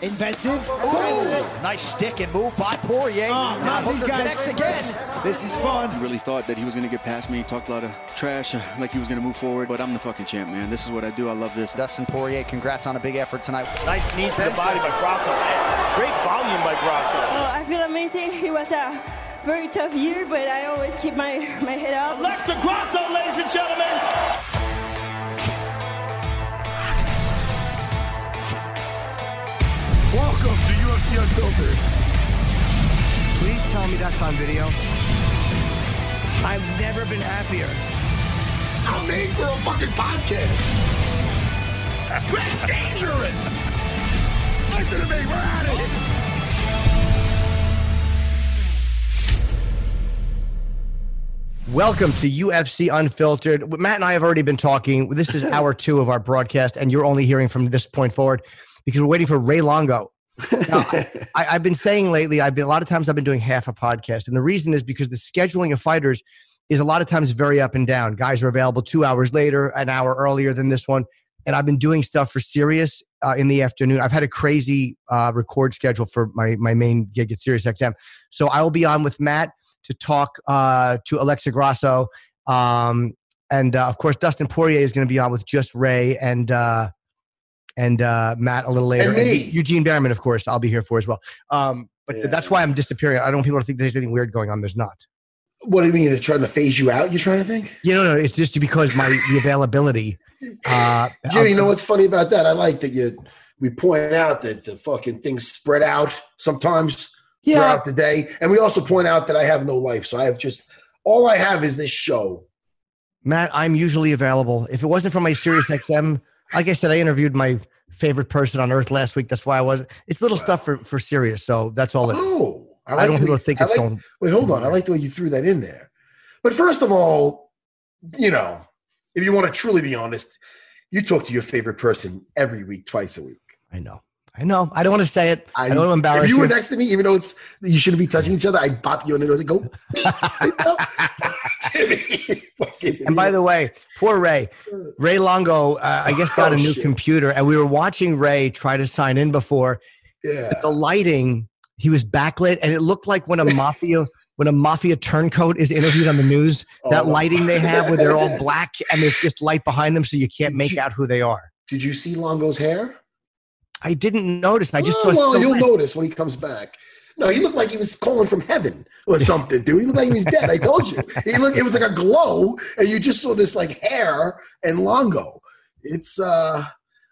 Inventive. Ooh, nice stick and move by Poirier. Oh, now not these Hooker guys. connects again. This is fun. really thought that he was going to get past me. He talked a lot of trash, uh, like he was going to move forward. But I'm the fucking champ, man. This is what I do. I love this. Dustin Poirier, congrats on a big effort tonight. Nice knees to the body by Grasso. Great volume by Grasso. Oh, I feel amazing. It was a very tough year, but I always keep my, my head up. Alexa Grasso, ladies and gentlemen. Welcome to UFC Unfiltered. Please tell me that's on video. I've never been happier. I'm made for a fucking podcast. That's dangerous. Listen to me, we're at it. Welcome to UFC Unfiltered. Matt and I have already been talking. This is hour two of our broadcast, and you're only hearing from this point forward because we're waiting for Ray Longo. Now, I, I've been saying lately, I've been a lot of times I've been doing half a podcast, and the reason is because the scheduling of fighters is a lot of times very up and down. Guys are available two hours later, an hour earlier than this one, and I've been doing stuff for Sirius uh, in the afternoon. I've had a crazy uh, record schedule for my my main gig at Sirius XM, so I will be on with Matt to talk uh, to Alexa Grasso, um, and uh, of course Dustin Poirier is going to be on with just Ray and. And uh, Matt a little later. And me. Eugene Bareman, of course, I'll be here for as well. Um, but Yeah. that's why I'm disappearing. I don't want people to think there's anything weird going on. There's not. What do you mean? They're trying to phase you out? You're trying to think? You know, no, it's just because my the availability. Uh, Jimmy, you know what's funny about that? I like that you we point out that the fucking things spread out sometimes yeah, throughout the day. And we also point out that I have no life. So I have just all I have is this show. Matt, I'm usually available. If it wasn't for my Sirius XM, like I said, I interviewed my favorite person on earth last week. That's why I was. It's little stuff for for Sirius. so that's all it is. Oh, I, like don't the- people think I it's like- going. Wait, hold on. I like the way you threw that in there. But first of all, you know, if you want to truly be honest, you talk to your favorite person every week, twice a week. I know. I know. I don't want to say it. I, don't want to embarrass If you were next to me, even though it's you shouldn't be touching each other, I'd pop you on the nose and go, Jimmy. And by the way, poor Ray. Ray Longo, uh, I guess, got Oh, a new shit. computer, and we were watching Ray try to sign in before. yeah. The lighting, he was backlit, and it looked like when a mafia when a mafia turncoat is interviewed on the news. that Oh. lighting they have, where they're all black and there's just light behind them, so you can't Did make you- out who they are. Did you see Longo's hair? I didn't notice. I just Oh, saw. well, you'll notice when he comes back. No, he looked like he was calling from heaven or something, dude. He looked like he was dead. I told you. He looked. It was like a glow, and you just saw this like hair and Longo. It's. uh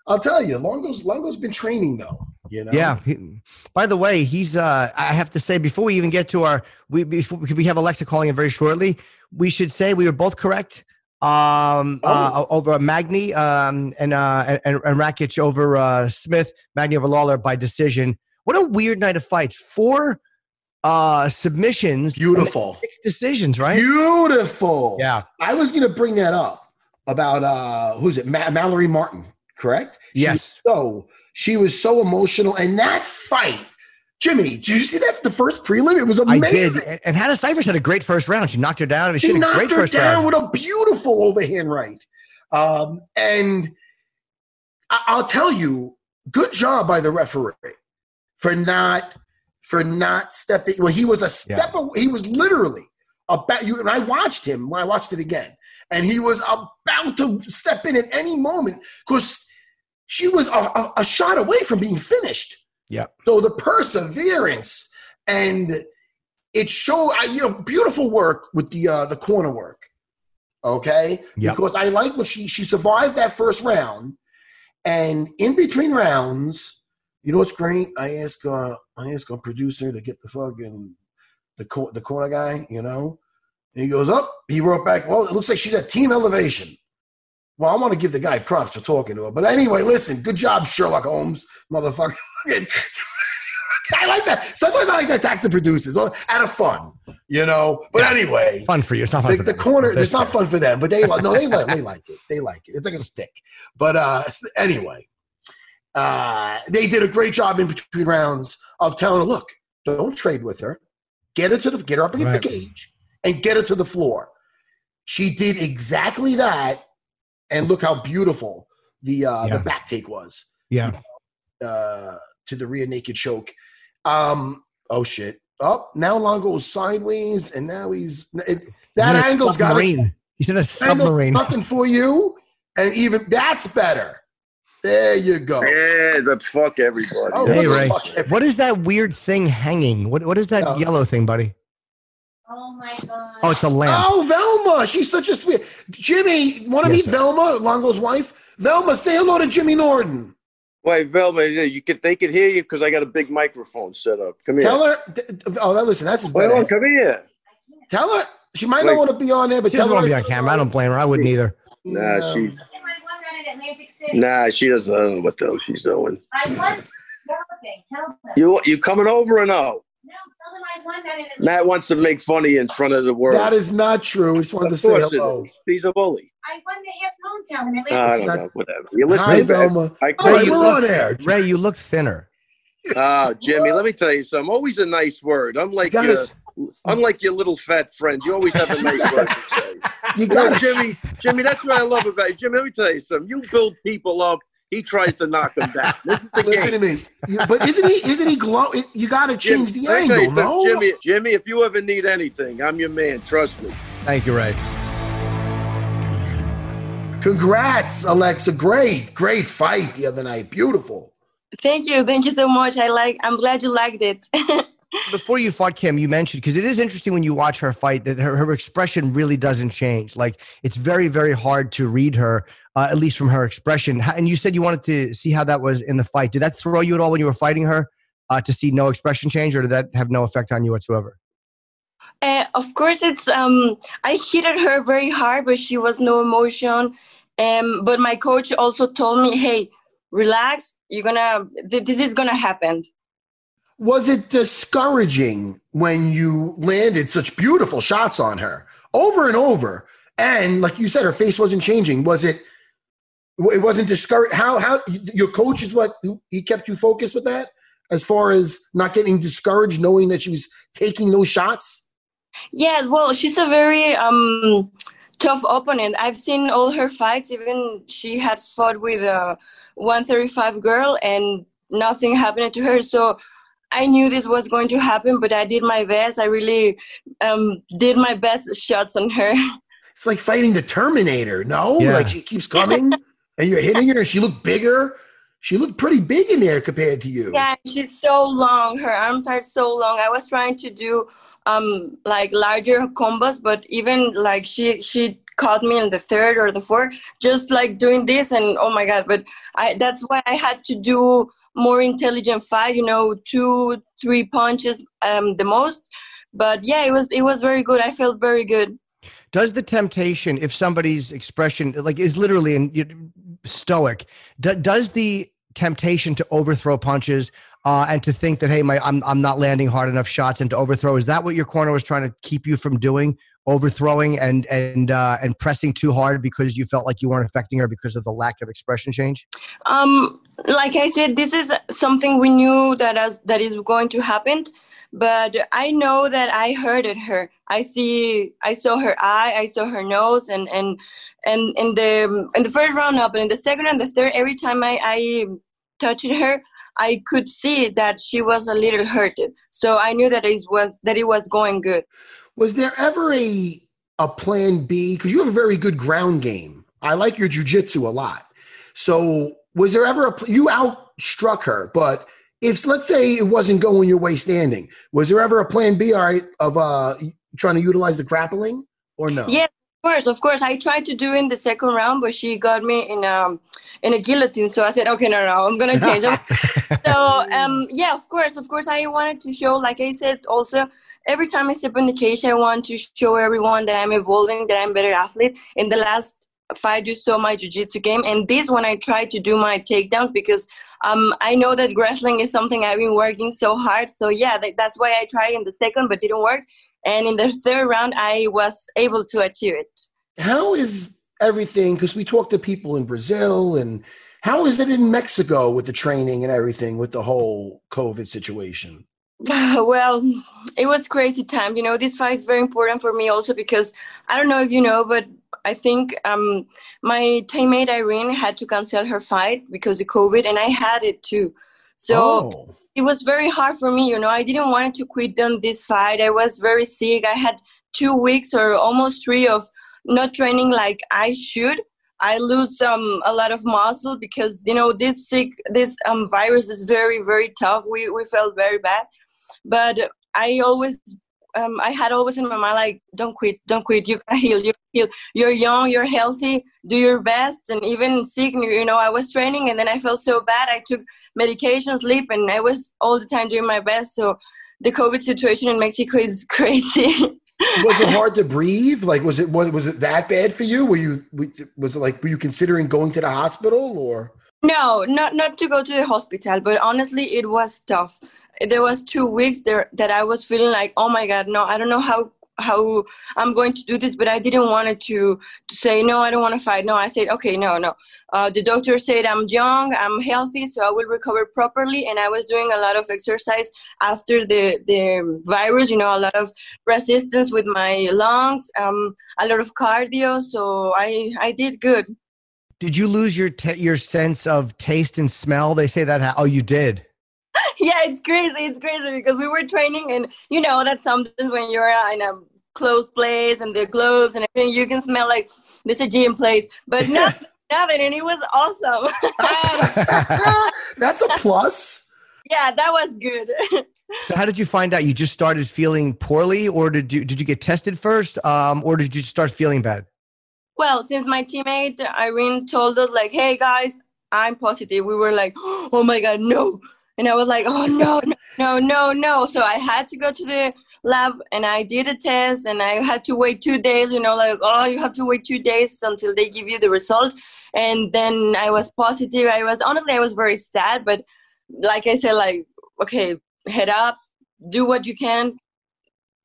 I'll tell you, Longo's Longo's been training though. You know. Yeah. He, by the way, he's. uh I have to say before we even get to our, we before, we have Alexa calling in very shortly. We should say we were both correct. Um, uh, Oh. over Magny, um, and uh, and, and Rakic over uh, Smith, Magny over Lawler by decision. What a weird night of fights. Four uh submissions, Beautiful. six decisions, right? Beautiful. yeah, I was going to bring that up about uh who's it? Ma- Mallory Martin, correct? Yes. was so she was so emotional, and that fight, Jimmy. Did you see that the first prelim? It was amazing. I did. And- Hannah Cifers had a great first round. She knocked her down, and she, She knocked her down round. with a beautiful overhand right. Um, and I- I'll tell you, good job by the referee for not for not stepping. Well, he was a step. away. He was literally about you. And I watched him when I watched it again, and he was about to step in at any moment because she was a, a, a shot away from being finished. Yeah. So the perseverance and it showed, you know, beautiful work with the uh, the corner work. Okay, Yep. because I like what she she survived that first round, and in between rounds, you know what's great? I ask uh I ask a producer to get the fucking the co- the corner guy, you know, and he goes up. he wrote back, well, it looks like she's at team elevation. Well, I want to give the guy props for talking to her, but anyway, listen, good job, Sherlock Holmes, motherfucker. I like that. Sometimes I like to attack the producers uh, out of fun, you know. But anyway, Fun for you. It's not fun the, for the them. corner it's not fun for them but they like no they like they like it they like it it's like a stick but uh anyway uh they did a great job in between rounds of telling her look don't trade with her get her to the get her up against the cage and get her to the floor she did exactly that and look how beautiful the uh Yeah. the back take was Yeah. uh to the rear naked choke. Um, oh shit! Oh, now Longo is sideways, and now he's it, that He's angle's got its submarine. He's in a submarine. nothing for you, and even that's better. There you go. Yeah, but fuck everybody. Oh, Hey Ray, fuck ever- what is that weird thing hanging? What what is that Oh. yellow thing, buddy? Oh my god. Oh, it's a lamp. Oh, Velma, she's such a sweet. Jimmy, want to Yes, meet sir. Velma, Longo's wife? Velma, say hello to Jimmy Norton. Wait, Velma, you could they could hear you because I got a big microphone set up. Come here. Tell her. Oh, that, listen, that's his Wait, better. on, come here. Tell her. She might Wait. not want to be on there, but She tell doesn't her. want to be on camera. I don't blame her. I wouldn't either. Nah, Yeah. she. I won that in Atlantic City. Nah, she doesn't I don't know what the hell she's doing. I won. Okay, tell them. You you coming over or no? Matt wants to make funny in front of the world. That is not true. We just wanted to say hello. He's a bully. I won the half hometown in I Atlantic don't know, whatever. You Hi, listen back. Velma. I All call right, you. we're on air. Ray, you look thinner. Ah, Jimmy, let me tell you something. Always a nice word. Unlike Got your, it. unlike your little fat friends, you always have a nice word to say. You Well, got it. Jimmy, Jimmy, that's what I love about you. Jimmy, let me tell you something. You build people up. He tries to knock them down. This is Listen to me. But isn't he? Isn't he glow? You got to Jim- change the let me angle, no? Jimmy, Jimmy, if you ever need anything, I'm your man. Trust me. Thank you, Ray. Congrats, Alexa. Great, great fight the other night. Beautiful. Thank you, thank you so much. I like. I'm glad you liked it. Before you fought Kim, you mentioned because it is interesting when you watch her fight that her, her expression really doesn't change. Like it's very, very hard to read her, uh, at least from her expression. And you said you wanted to see how that was in the fight. Did that throw you at all when you were fighting her uh, to see no expression change, or did that have no effect on you whatsoever? Uh, of course, it's um. I hit at her very hard, but she was no emotion. Um, but my coach also told me, "Hey, relax. You're gonna. Th- this is gonna happen." Was it discouraging when you landed such beautiful shots on her over and over? And like you said, her face wasn't changing. Was it? It wasn't discouraged. How? How? Your coach is what he kept you focused with that, as far as not getting discouraged, knowing that she was taking those shots. Yeah, well, she's a very um tough opponent. I've seen all her fights. Even she had fought with a 135 girl, and nothing happened to her. So I knew this was going to happen, but I did my best. I really um did my best shots on her. It's like fighting the Terminator. No, Yeah. like she keeps coming, and you're hitting her, and she looked bigger. She looked pretty big in there compared to you. Yeah, she's so long. Her arms are so long. I was trying to do um like larger combos, but even like she she caught me in the third or the fourth, just like doing this and oh my god. But I that's why I had to do more intelligent fight, you know, two, three punches um the most. But yeah, it was it was very good. I felt very good. Does the temptation, if somebody's expression like is literally in you- stoic, do, does the temptation to overthrow punches uh, and to think that hey, my I'm I'm not landing hard enough shots and to overthrow is that what your corner was trying to keep you from doing, overthrowing and and uh, and pressing too hard because you felt like you weren't affecting her because of the lack of expression change? Um, like I said, this is something we knew that as that is going to happen, but I know that I hurted her. I see, I saw her eye, I saw her nose, and and and in the in the first round up, and in the second and the third, every time I I touched her, I could see that she was a little hurted. So I knew that it was that it was going good. Was there ever a a plan B? Because you have a very good ground game. I like your jujitsu a lot. So was there ever a you outstruck her? But if let's say it wasn't going your way standing, was there ever a plan B? All right, of uh trying to utilize the grappling or no? Yes, of course, of course. I tried to do in the second round, but she got me in um in a guillotine. So I said, okay, no, no, I'm gonna change. So um yeah, of course, of course. I wanted to show, like I said, also every time I step on the cage, I want to show everyone that I'm evolving, that I'm a better athlete. In the last fight, you saw my jiu-jitsu game, and this one I tried to do my takedowns because um I know that wrestling is something I've been working so hard. So yeah, that, that's why I tried in the second, but didn't work. And in the third round, I was able to achieve it. How is everything? Because we talk to people in Brazil, and how is it in Mexico with the training and everything with the whole COVID situation? well, it was crazy time. You know, this fight is very important for me also because I don't know if you know, but I think um, my teammate Irene had to cancel her fight because of COVID, and I had it too. So oh. it was very hard for me. You know, I didn't want to quit on this fight. I was very sick. I had two weeks or almost three of not training like I should. I lose um, a lot of muscle because you know this sick this um, virus is very very tough. We we felt very bad, but I always um, I had always in my mind like don't quit, don't quit. You can heal, you can heal. You're young, you're healthy. Do your best. And even sick, you know, I was training and then I felt so bad. I took medication, sleep, and I was all the time doing my best. So the COVID situation in Mexico is crazy. was it hard to breathe? Like, was it was it that bad for you? Were you was it like were you considering going to the hospital or? No, not not to go to the hospital, but honestly, it was tough. There was two weeks there that I was feeling like, oh my god, no, I don't know how how I'm going to do this, but I didn't want to to say no, I don't want to fight. No, I said okay, no, no. Uh, the doctor said I'm young, I'm healthy, so I will recover properly. And I was doing a lot of exercise after the the virus. You know, a lot of resistance with my lungs, um, a lot of cardio. So I I did good. Did you lose your te- your sense of taste and smell? They say that. Ha- oh, you did. yeah, it's crazy. It's crazy because we were training, and you know that sometimes when you're in a closed place and the gloves and everything, you can smell like this is a gym place. But not nothing, and it was awesome. That's a plus. yeah, that was good. So how did you find out? You just started feeling poorly, or did you did you get tested first, um, or did you start feeling bad? Well, since my teammate Irene told us like, "Hey guys, I'm positive," we were like, "Oh my god, no!" And I was like, "Oh no, no, no, no, no!" So I had to go to the lab and I did a test, and I had to wait two days. You know, like, oh, you have to wait two days until they give you the result. And then I was positive. I was honestly, I was very sad, but like I said, like, okay, head up, do what you can,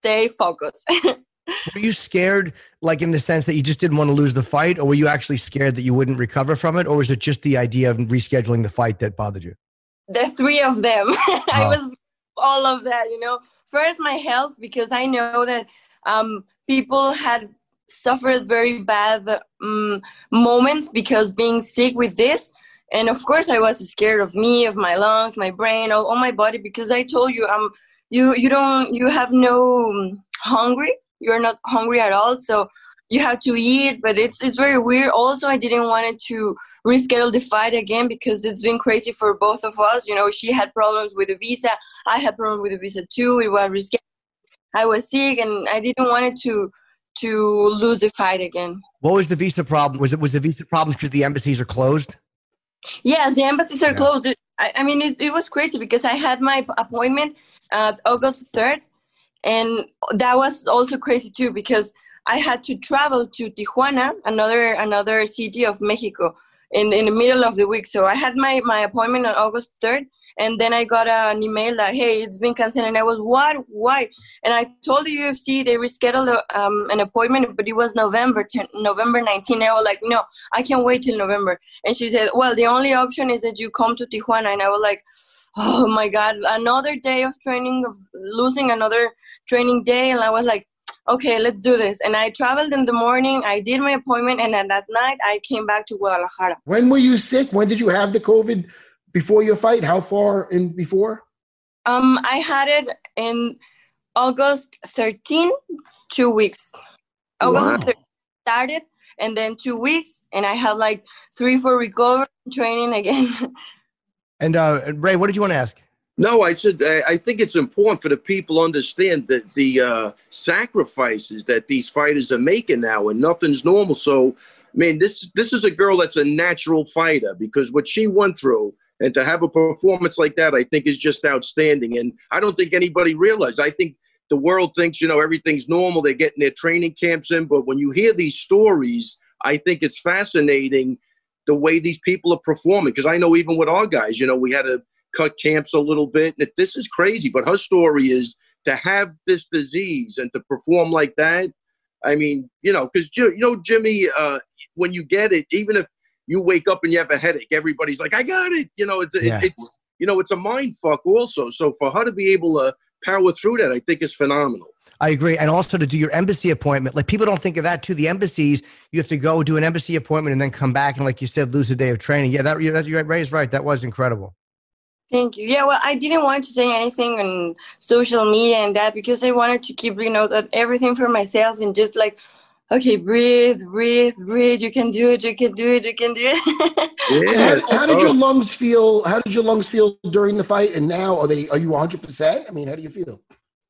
stay focused. Were you scared, like in the sense that you just didn't want to lose the fight, or were you actually scared that you wouldn't recover from it, or was it just the idea of rescheduling the fight that bothered you? the three of them. I was all of that, you know. First, my health, because I know that um, people had suffered very bad um, moments because being sick with this. And of course, I was scared of me, of my lungs, my brain, all, all my body, because I told you, um, you you don't, you have no um, hungry. You're not hungry at all, so you have to eat. But it's it's very weird. Also, I didn't want it to reschedule the fight again because it's been crazy for both of us. You know, she had problems with the visa. I had problems with the visa too. it was rescheduled. I was sick, and I didn't want it to to lose the fight again. What was the visa problem? Was it was the visa problem because the embassies are closed? Yes, the embassies are Yeah. closed. I, I mean, it, it was crazy because I had my appointment uh, August 3rd, and that was also crazy too because I had to travel to Tijuana, another another city of Mexico, in, in the middle of the week. So I had my, my appointment on August 3rd, and then I got an email that, hey, it's been canceled. And I was, what? Why? And I told the UFC they rescheduled um, an appointment, but it was November 10, November 19. I was like, no, I can't wait till November. And she said, well, the only option is that you come to Tijuana. And I was like, oh my God, another day of training, of losing another training day. And I was like, okay, let's do this. And I traveled in the morning. I did my appointment. And then that night, I came back to Guadalajara. When were you sick? When did you have the COVID before your fight? How far in before? Um, I had it in August 13, two weeks. August Wow. 13 started, and then two weeks, and I had like three for recovery training again. And uh, Ray, what did you want to ask? No, I said I I think it's important for the people to understand that the uh, sacrifices that these fighters are making now, and nothing's normal. So, I mean, this this is a girl that's a natural fighter because what she went through, and to have a performance like that, I think is just outstanding. And I don't think anybody realized. I think the world thinks you know everything's normal. They're getting their training camps in, but when you hear these stories, I think it's fascinating the way these people are performing. Because I know even with our guys, you know, we had to cut camps a little bit. That this is crazy, but her story is to have this disease and to perform like that. I mean, you know, because you know, Jimmy, uh, when you get it, even if you wake up and you have a headache, everybody's like, "I got it." You know, it's Yeah. it, it's you know, it's a mind fuck also. So for her to be able to power through that, I think is phenomenal. I agree. And also to do your embassy appointment. Like people don't think of that too. The embassies, you have to go do an embassy appointment and then come back and, like you said, lose a day of training. Yeah, that, that you're right. Ray's right. That was incredible. Thank you. Yeah, well, I didn't want to say anything on social media and that because I wanted to keep, you know, that everything for myself and just like, okay, breathe, breathe, breathe. You can do it. You can do it. You can do it. And how, how did your Oh. lungs feel? How did your lungs feel during the fight? And now are they? Are you 100? percent I mean, how do you feel?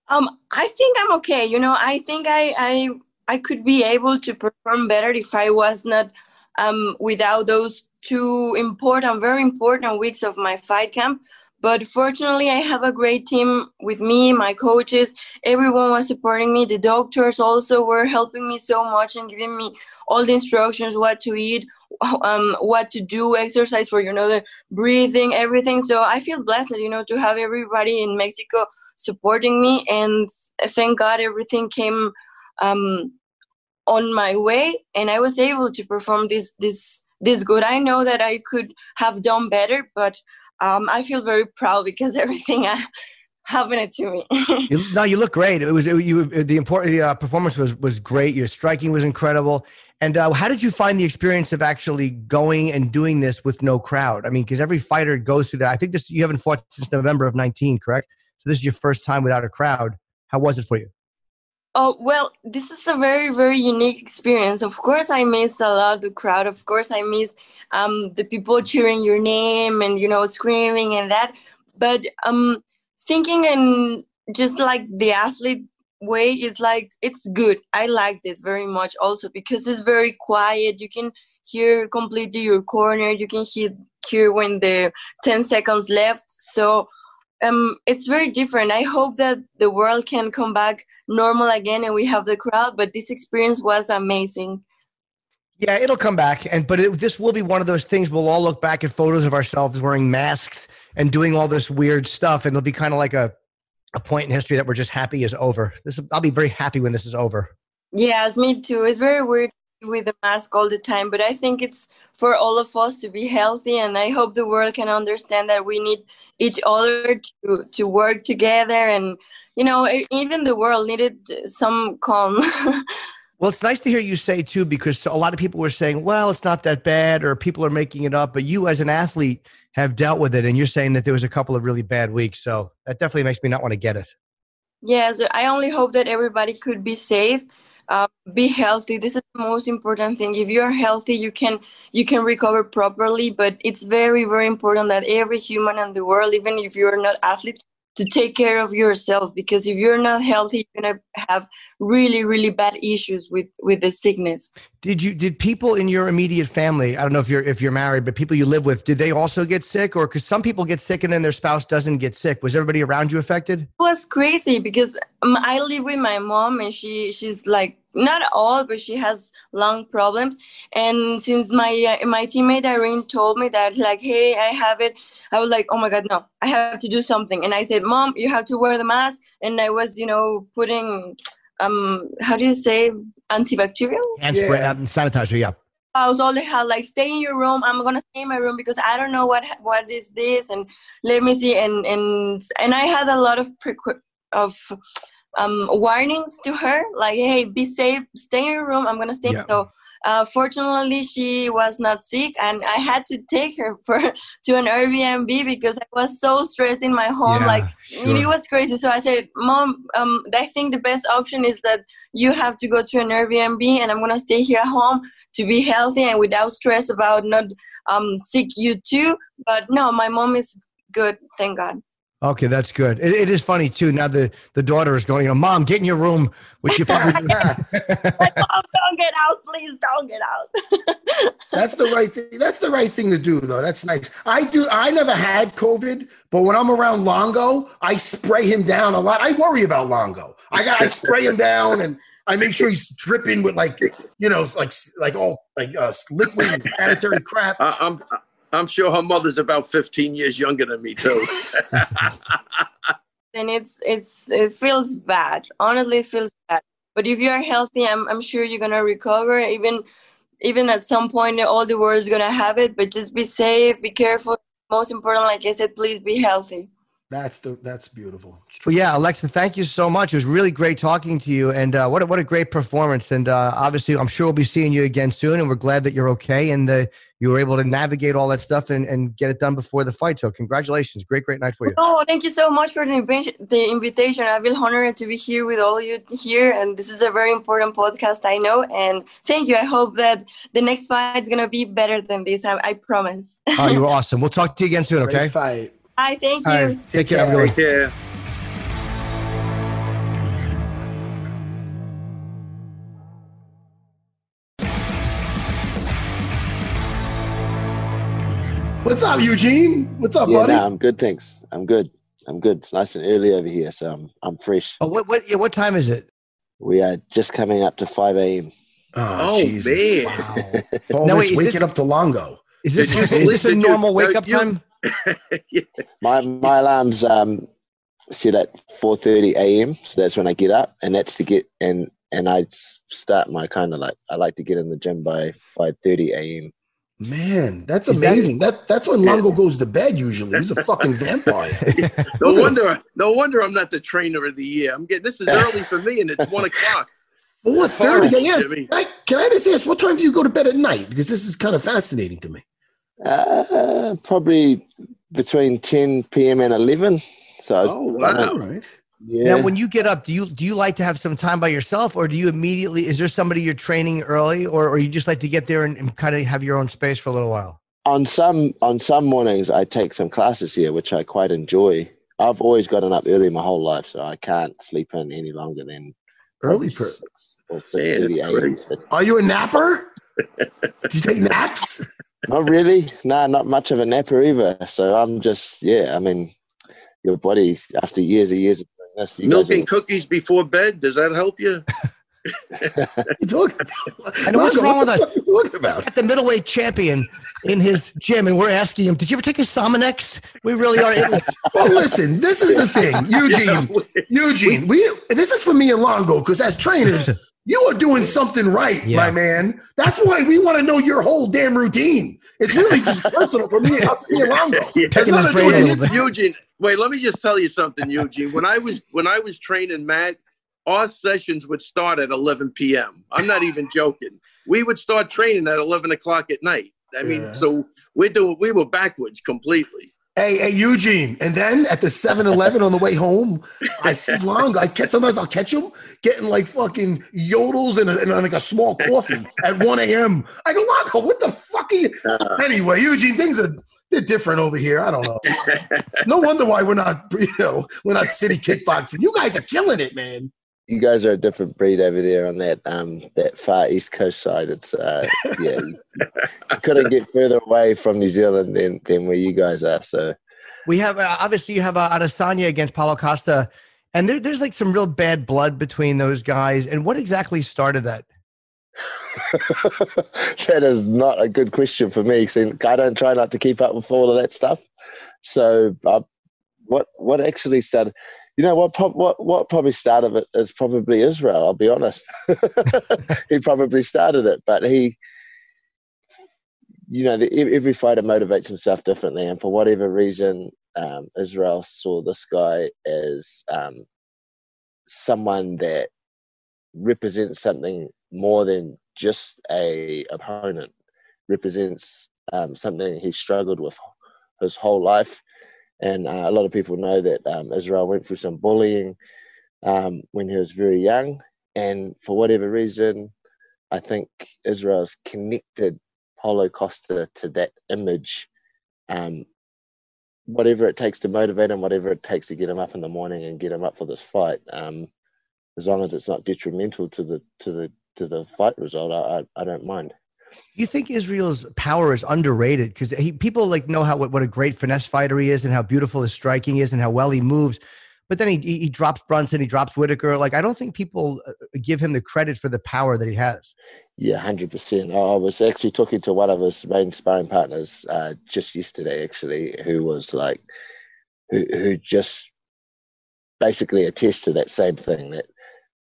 Um, I think I'm okay. You know, I think I I I could be able to perform better if I was not um without those two important, very important weeks of my fight camp. But fortunately, I have a great team with me, my coaches. Everyone was supporting me. The doctors also were helping me so much and giving me all the instructions, what to eat, um, what to do, exercise for you know the breathing, everything. So I feel blessed, you know, to have everybody in Mexico supporting me and thank god everything came um, on my way and i was able to perform this this this good i know that i could have done better but um, i feel very proud because everything uh, happened to me You, no, you look great. It was it, you. The important the, uh, performance was was great. Your striking was incredible. And uh, how did you find the experience of actually going and doing this with no crowd? I mean, because every fighter goes through that. I think this you haven't fought since November of nineteen, correct? So this is your first time without a crowd. How was it for you? Oh, well, this is a very, very unique experience. Of course, I miss a lot the crowd. Of course, I miss um, the people cheering your name and, you know, screaming and that. But um, thinking in just like the athlete way is like, it's good. I liked it very much also because it's very quiet. You can hear completely your corner. You can hear, hear when the 10 seconds left. So, um, it's very different. I hope that the world can come back normal again and we have the crowd. But this experience was amazing. Yeah, it'll come back, and but it, this will be one of those things. We'll all look back at photos of ourselves wearing masks and doing all this weird stuff, and it'll be kind of like a a point in history that we're just happy is over. This I'll be very happy when this is over. Yes, me too. It's very weird with the mask all the time, but I think it's for all of us to be healthy, and I hope the world can understand that we need each other to to work together, and you know, even the world needed some calm. Well, it's nice to hear you say too, because a lot of people were saying, "Well, it's not that bad," or people are making it up. But you, as an athlete, have dealt with it, and you're saying that there was a couple of really bad weeks. So that definitely makes me not want to get it. Yes, I only hope that everybody could be safe, uh, be healthy. This is the most important thing. If you're healthy, you can you can recover properly. But it's very very important that every human in the world, even if you're not athlete, to take care of yourself because if you're not healthy, you're gonna have really really bad issues with with the sickness. Did you? Did people in your immediate family? I don't know if you're if you're married, but people you live with, did they also get sick, or because some people get sick and then their spouse doesn't get sick? Was everybody around you affected? It was crazy because um, I live with my mom and she she's like not all but she has lung problems. And since my uh, my teammate Irene told me that like hey I have it I was like oh my god no I have to do something. And I said mom you have to wear the mask. And I was you know putting um how do you say antibacterial? Hand spray, um, sanitizer, yeah. I was all the hell like stay in your room. I'm gonna stay in my room because I don't know what what is this. And let me see. And and and I had a lot of prequ- of um warnings to her like hey be safe stay in your room i'm gonna stay Yeah. so uh, fortunately she was not sick and i had to take her for to an airbnb because i was so stressed in my home Yeah, like sure. it was crazy so i said mom um i think the best option is that you have to go to an airbnb and i'm gonna stay here at home to be healthy and without stress about not um sick you too but no my mom is good thank god Okay, that's good. It, it is funny too. Now the the daughter is going, you know, mom, get in your room, which you probably like, mom don't get out please don't get out That's the right thing. That's the right thing to do, though. That's nice. I do. I never had COVID, but when I'm around Longo, I spray him down a lot. I worry about Longo. I got. I spray him down, and I make sure he's dripping with like, you know, like like all like uh, liquid and sanitary crap. I, I'm I'm sure her mother's about 15 years younger than me too. and it's it's it feels bad. Honestly it feels bad. But if you're healthy i'm, I'm sure you're gonna recover. Even even at some point all the world's gonna have it. But just be safe be careful. Most important like i said please be healthy That's the that's beautiful. Well, yeah, Alexa, thank you so much. It was really great talking to you, and uh, what a, what a great performance. And uh, obviously, I'm sure we'll be seeing you again soon. And we're glad that you're okay and uh, you were able to navigate all that stuff and, and get it done before the fight. So, congratulations! Great, great night for you. Oh, thank you so much for the invitation. The invitation. I feel honored to be here with all of you here, and this is a very important podcast. I know, and thank you. I hope that the next fight is gonna be better than this. I, I promise. oh, you were awesome. We'll talk to you again soon. Okay. Great fight. Hi, thank you. All right. Take care. Have a good one. Take care. What's up, Eugene? What's up, yeah, buddy? no, I'm good, thanks. I'm good. I'm good. It's nice and early over here, so I'm I'm fresh. Oh, what what yeah, what time is it? We are just coming up to 5 a.m. Oh, Oh, Jesus. man. Wow. All No, this wait, is waking this- up to Longo. Is this Did is this a sleep? Did you- normal wake no, up you- time? My my alarm's um set at 4:30 a.m. So that's when I get up, and that's to get and and I start my kind of like I like to get in the gym by 5:30 a.m. Man, that's Is that- amazing. That, that's when Longo goes to bed usually. He's a fucking vampire. No wonder, no wonder I'm not the trainer of the year. I'm getting this is early for me, and it's one o'clock. 4.30 a.m. Jimmy. Can I, can I just ask, what time do you go to bed at night? Because this is kind of fascinating to me. Uh, probably between 10 p.m. and 11. So Oh I wow! right. yeah. Now, when you get up, do you do you like to have some time by yourself, or do you immediately? Is there somebody you're training early, or or you just like to get there and, and kind of have your own space for a little while? on some on some mornings I take some classes here, which I quite enjoy. I've always gotten up early my whole life, so I can't sleep in any longer than Early probably per- six or six thirty that's a.m. Are you a napper? do you take naps? Not really. Nah, not much of a napper either. So I'm just yeah. I mean, your body after years and years of doing this, you Milk guys and cookies before bed. Does that help you? You talking? And what's wrong with the us? fuck you talking about? At the middleweight champion in his gym, and we're asking him, "Did you ever take a Sominex?" We really are. idiots. Well, listen, this is the thing, Eugene. Eugene, we this is for me and Longo because as trainers, you are doing something right, Yeah. my man. That's why we want to know your whole damn routine. It's really just personal for me, us, me and Longo. Yeah. Has Taking to do brain with a you. Eugene, wait, let me just tell you something, Eugene. When I was when I was training Matt, our sessions would start at 11 p.m. I'm not even joking. We would start training at 11 o'clock at night. I mean, Yeah. so we do we were backwards completely. Hey, hey, Eugene. And then at the 7 Eleven on the way home, I see Long. I catch sometimes I'll catch him getting like fucking yodels and, a, and like a small coffee at 1 a.m. I go, Longo, what the fuck are you? Uh. Anyway, Eugene, things are they're different over here. I don't know. No wonder why we're not, you know, we're not city kickboxing. You guys are killing it, man. You guys are a different breed over there on that um that far east coast side. It's uh yeah, couldn't get further away from New Zealand than than where you guys are. So We have uh, obviously you have uh, Adesanya against Paulo Costa, and there, there's like some real bad blood between those guys. And what exactly started that? that is not a good question for me. See, I don't try not to keep up with all of that stuff. So, uh, what what actually started? You know what? Prob- what what probably started it is probably Israel. I'll be honest. he probably started it, but he, you know, the, every fighter motivates himself differently, and for whatever reason, um, Israel saw this guy as um, someone that represents something more than just a opponent represents um, something he struggled with his whole life and uh, a lot of people know that um, israel went through some bullying um, when he was very young and for whatever reason i think israel's connected paulo costa to that image um, whatever it takes to motivate him whatever it takes to get him up in the morning and get him up for this fight um, as long as it's not detrimental to the to the to the fight result, I I, I don't mind. You think Israel's power is underrated because people like know how what, what a great finesse fighter he is and how beautiful his striking is and how well he moves, but then he he drops Brunson, he drops Whittaker. Like I don't think people uh, give him the credit for the power that he has. Yeah, hundred percent. I was actually talking to one of his main sparring partners uh, just yesterday, actually, who was like, who who just basically attests to that same thing that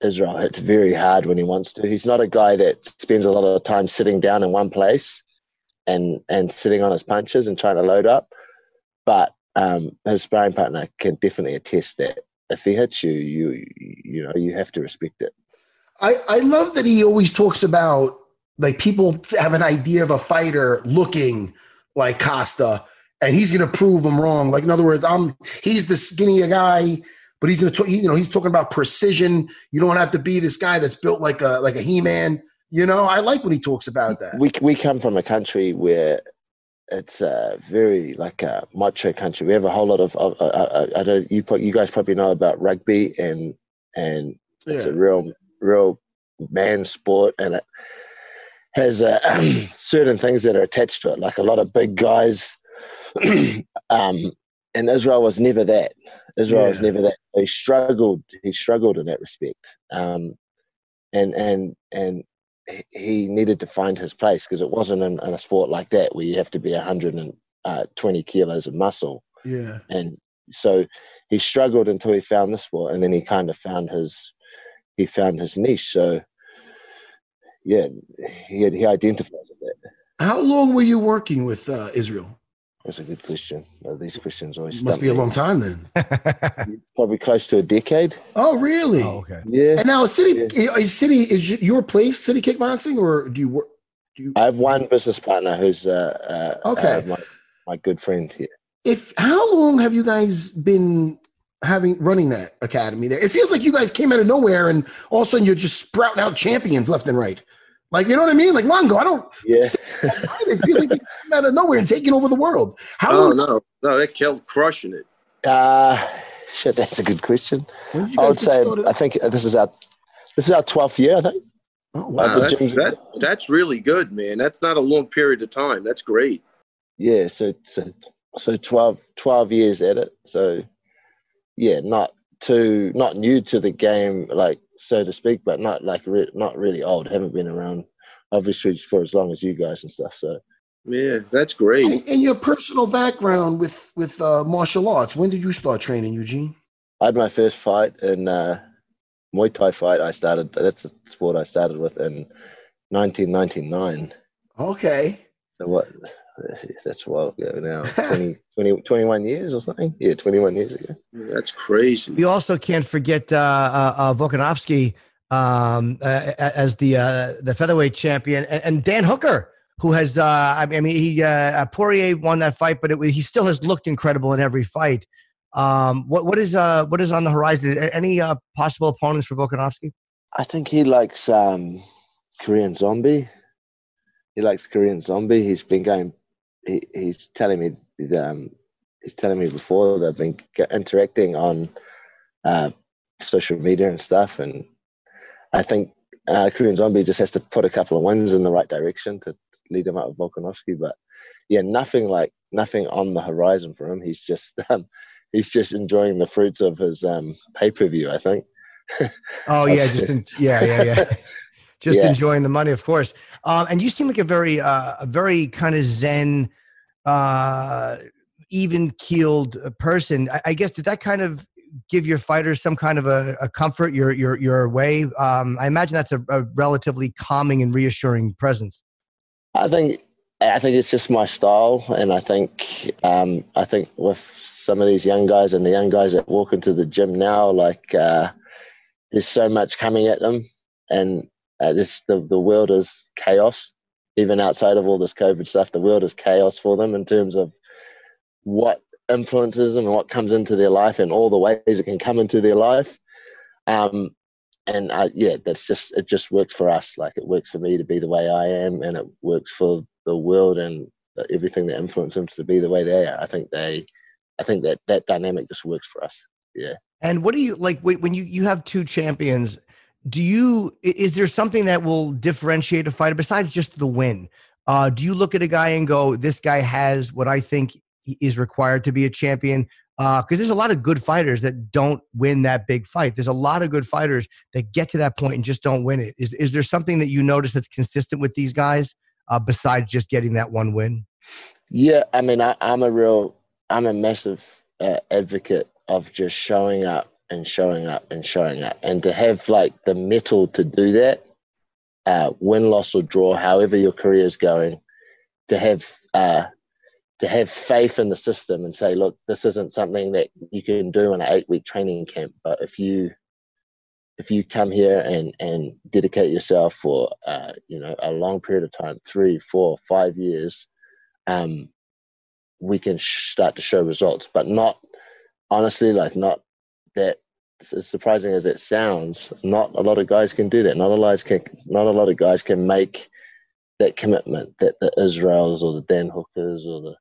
Israel hits very hard when he wants to. He's not a guy that spends a lot of time sitting down in one place and and sitting on his punches and trying to load up. But um, his sparring partner can definitely attest that if he hits you, you you know you have to respect it. I, I love that he always talks about like people have an idea of a fighter looking like Costa, and he's going to prove them wrong. Like in other words, I'm he's the skinnier guy, but he's going to you know he's talking about precision. You don't have to be this guy that's built like a like a He Man. You know, I like when he talks about that. We we come from a country where it's a very like a macho country. We have a whole lot of, of uh, uh, I don't you you guys probably know about rugby and and it's a real real man sport and it has uh, certain things that are attached to it, like a lot of big guys. um, and Israel was never that. Israel was never that. He struggled. He struggled in that respect. Um, and and and he- he needed to find his place because it wasn't in, in a sport like that where you have to be 120 kilos of muscle Yeah. and so he struggled until he found this sport and then he kind of found his he found his niche so yeah he had, he identifies with that How long were you working with uh, Israel? That's a good question Uh, these questions always Must be a long time then. probably close to a decade Oh, really? Oh, okay. yeah And now, city is city is your place, city kickboxing, or do you work? Do you, i have one business partner who's uh, uh, Okay. uh, my, my good friend here if how long have you guys been having running that academy there? It feels like you guys came out of nowhere and all of a sudden you're just sprouting out champions left and right. Like you know what I mean? Like Longo, I don't. yeah It feels like you came out of nowhere and taking over the world. How Oh long? no, no, they killed crushing it. uh shit that's a good question When did you i would say started? i think this is our this is our 12th year i think Oh Wow, wow! the that's, that, that's really good, man. That's not a long period of time. That's great. yeah so so so 12, 12 years at it so yeah not too not new to the game like so to speak but not like re- not really old haven't been around obviously for as long as you guys and stuff so Yeah, that's great. And, and your personal background with with uh, martial arts. When did you start training, Eugene? i had my first fight in uh muay thai fight i started that's a sport i started with in 1999 Okay. so what that's a while ago now 20, 20 21 years or something yeah 21 years ago That's crazy. We also can't forget uh, uh, uh, Volkanovski um, uh, as the uh, the featherweight champion, and, and Dan Hooker, who has uh, I mean he uh, Poirier won that fight, but it, he still has looked incredible in every fight. Um, what what is uh, what is on the horizon? Any uh, possible opponents for Volkanovski? I think he likes um, Korean Zombie. He likes Korean Zombie. He's been going. He, he's telling me. Um, he's telling me before that they've been interacting on uh, social media and stuff. And I think uh, Korean Zombie just has to put a couple of wins in the right direction to lead him out of Volkanovski. But yeah, nothing like nothing on the horizon for him. He's just um, he's just enjoying the fruits of his um, pay per view. I think. Oh yeah, just in, yeah, yeah, yeah. just Yeah. enjoying the money, of course. Um, and you seem like a very, uh, a very kind of zen, uh, even keeled person. I, I guess did that kind of give your fighters some kind of a, a comfort your your your way? Um, I imagine that's a, a relatively calming and reassuring presence. I think I think it's just my style, and I think um, I think with some of these young guys and the young guys that walk into the gym now, like uh, there's so much coming at them, and uh, this the the world is chaos. Even outside of all this COVID stuff, the world is chaos for them in terms of what influences them and what comes into their life and all the ways it can come into their life. Um, and I, yeah, that's just it. Just works for us. Like it works for me to be the way I am, and it works for the world and everything that influences them to be the way they are. I think they, I think that that dynamic just works for us. Yeah. And what do you like when when you you have two champions? Do you is there something that will differentiate a fighter besides just the win? Uh, do you look at a guy and go, "This guy has what I think is required to be a champion"? Uh, Because there's a lot of good fighters that don't win that big fight. There's a lot of good fighters that get to that point and just don't win it. Is is there something that you notice that's consistent with these guys uh, besides just getting that one win? Yeah, I mean, I, I'm a real, I'm a massive uh, advocate of just showing up and showing up and showing up, and to have like the metal to do that, uh, win, loss, or draw, however your career is going, to have uh, to have faith in the system and say, look, this isn't something that you can do in an eight week training camp, but if you if you come here and and dedicate yourself for uh, you know a long period of time, three, four, five years, um, we can sh- start to show results. But not honestly, like not that as surprising as it sounds, not a lot of guys can do that. Not a lot of guys can not a lot of guys can make that commitment that the Israels or the Dan Hookers or the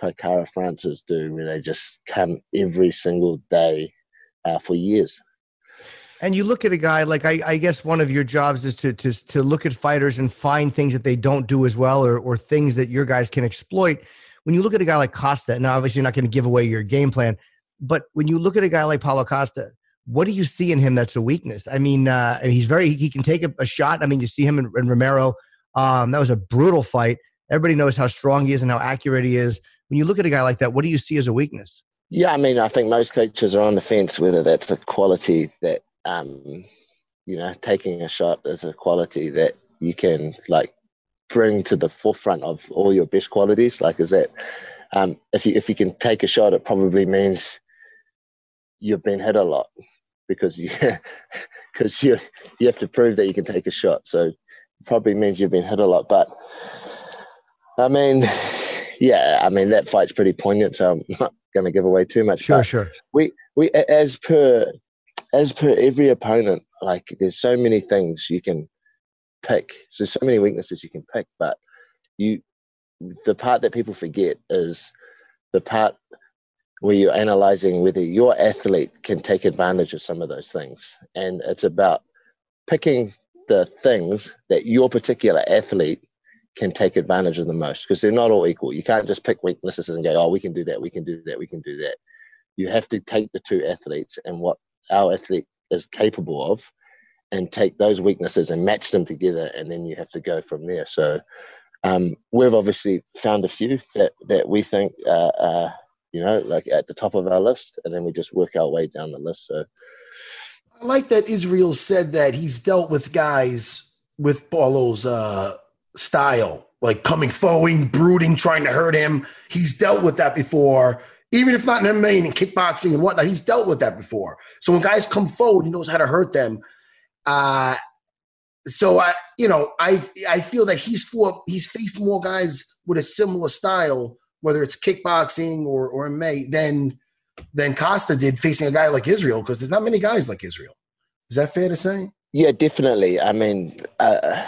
Kai Kara-France do, where they just come every single day uh, for years. And you look at a guy like I, I, guess one of your jobs is to, to to look at fighters and find things that they don't do as well, or or things that your guys can exploit. When you look at a guy like Costa, now obviously you're not going to give away your game plan, but when you look at a guy like Paulo Costa, what do you see in him that's a weakness? I mean, uh, he's very he can take a, a, shot. I mean, you see him in, in Romero. Um, that was a brutal fight. Everybody knows how strong he is and how accurate he is. When you look at a guy like that, what do you see as a weakness? Yeah, I mean, I think most coaches are on the fence whether that's a quality that, um, you know, taking a shot is a quality that you can like bring to the forefront of all your best qualities. Like, is that um, if you if you can take a shot, it probably means you've been hit a lot because you because you you have to prove that you can take a shot. So probably means you've been hit a lot. But I mean, yeah, I mean that fight's pretty poignant, so I'm not going to give away too much. Sure, sure. We we as per as per every opponent, like there's so many things you can pick. So there's so many weaknesses you can pick, but you the part that people forget is the part where you're analyzing whether your athlete can take advantage of some of those things, and it's about picking the things that your particular athlete can take advantage of the most because they're not all equal. You can't just pick weaknesses and go, oh, we can do that, we can do that, we can do that. You have to take the two athletes and what our athlete is capable of and take those weaknesses and match them together, and then you have to go from there. So um, we've obviously found a few that, that we think uh, uh, you know, like at the top of our list, and then we just work our way down the list. So I like that Israel said that he's dealt with guys with Paulo's uh, style, like coming forward, brooding, trying to hurt him. He's dealt with that before. Even if not in MMA and kickboxing and whatnot, he's dealt with that before. So when guys come forward, he knows how to hurt them. Uh, so I, you know, I I feel that he's for he's faced more guys with a similar style, whether it's kickboxing or or MMA, than than Costa did facing a guy like Israel because there's not many guys like Israel. Is that fair to say? Yeah, definitely. I mean, uh,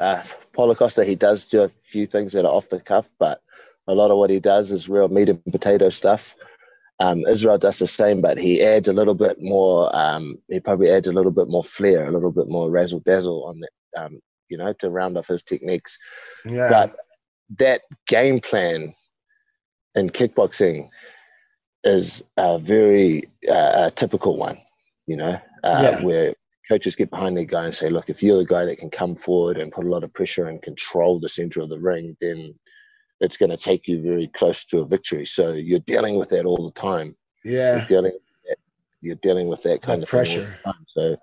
uh, Paulo Costa, he does do a few things that are off the cuff, but a lot of what he does is real meat and potato stuff. Um, Israel does the same, but he adds a little bit more. Um, he probably adds a little bit more flair, a little bit more razzle dazzle on it, um, you know, to round off his techniques. Yeah. But that game plan in kickboxing is a very uh, a typical one, you know, uh, Yeah. where coaches get behind their guy and say, look, if you're the guy that can come forward and put a lot of pressure and control the center of the ring, then it's going to take you very close to a victory. So you're dealing with that all the time. Yeah. You're dealing, with that, you're dealing with that kind That of thing all the pressure. So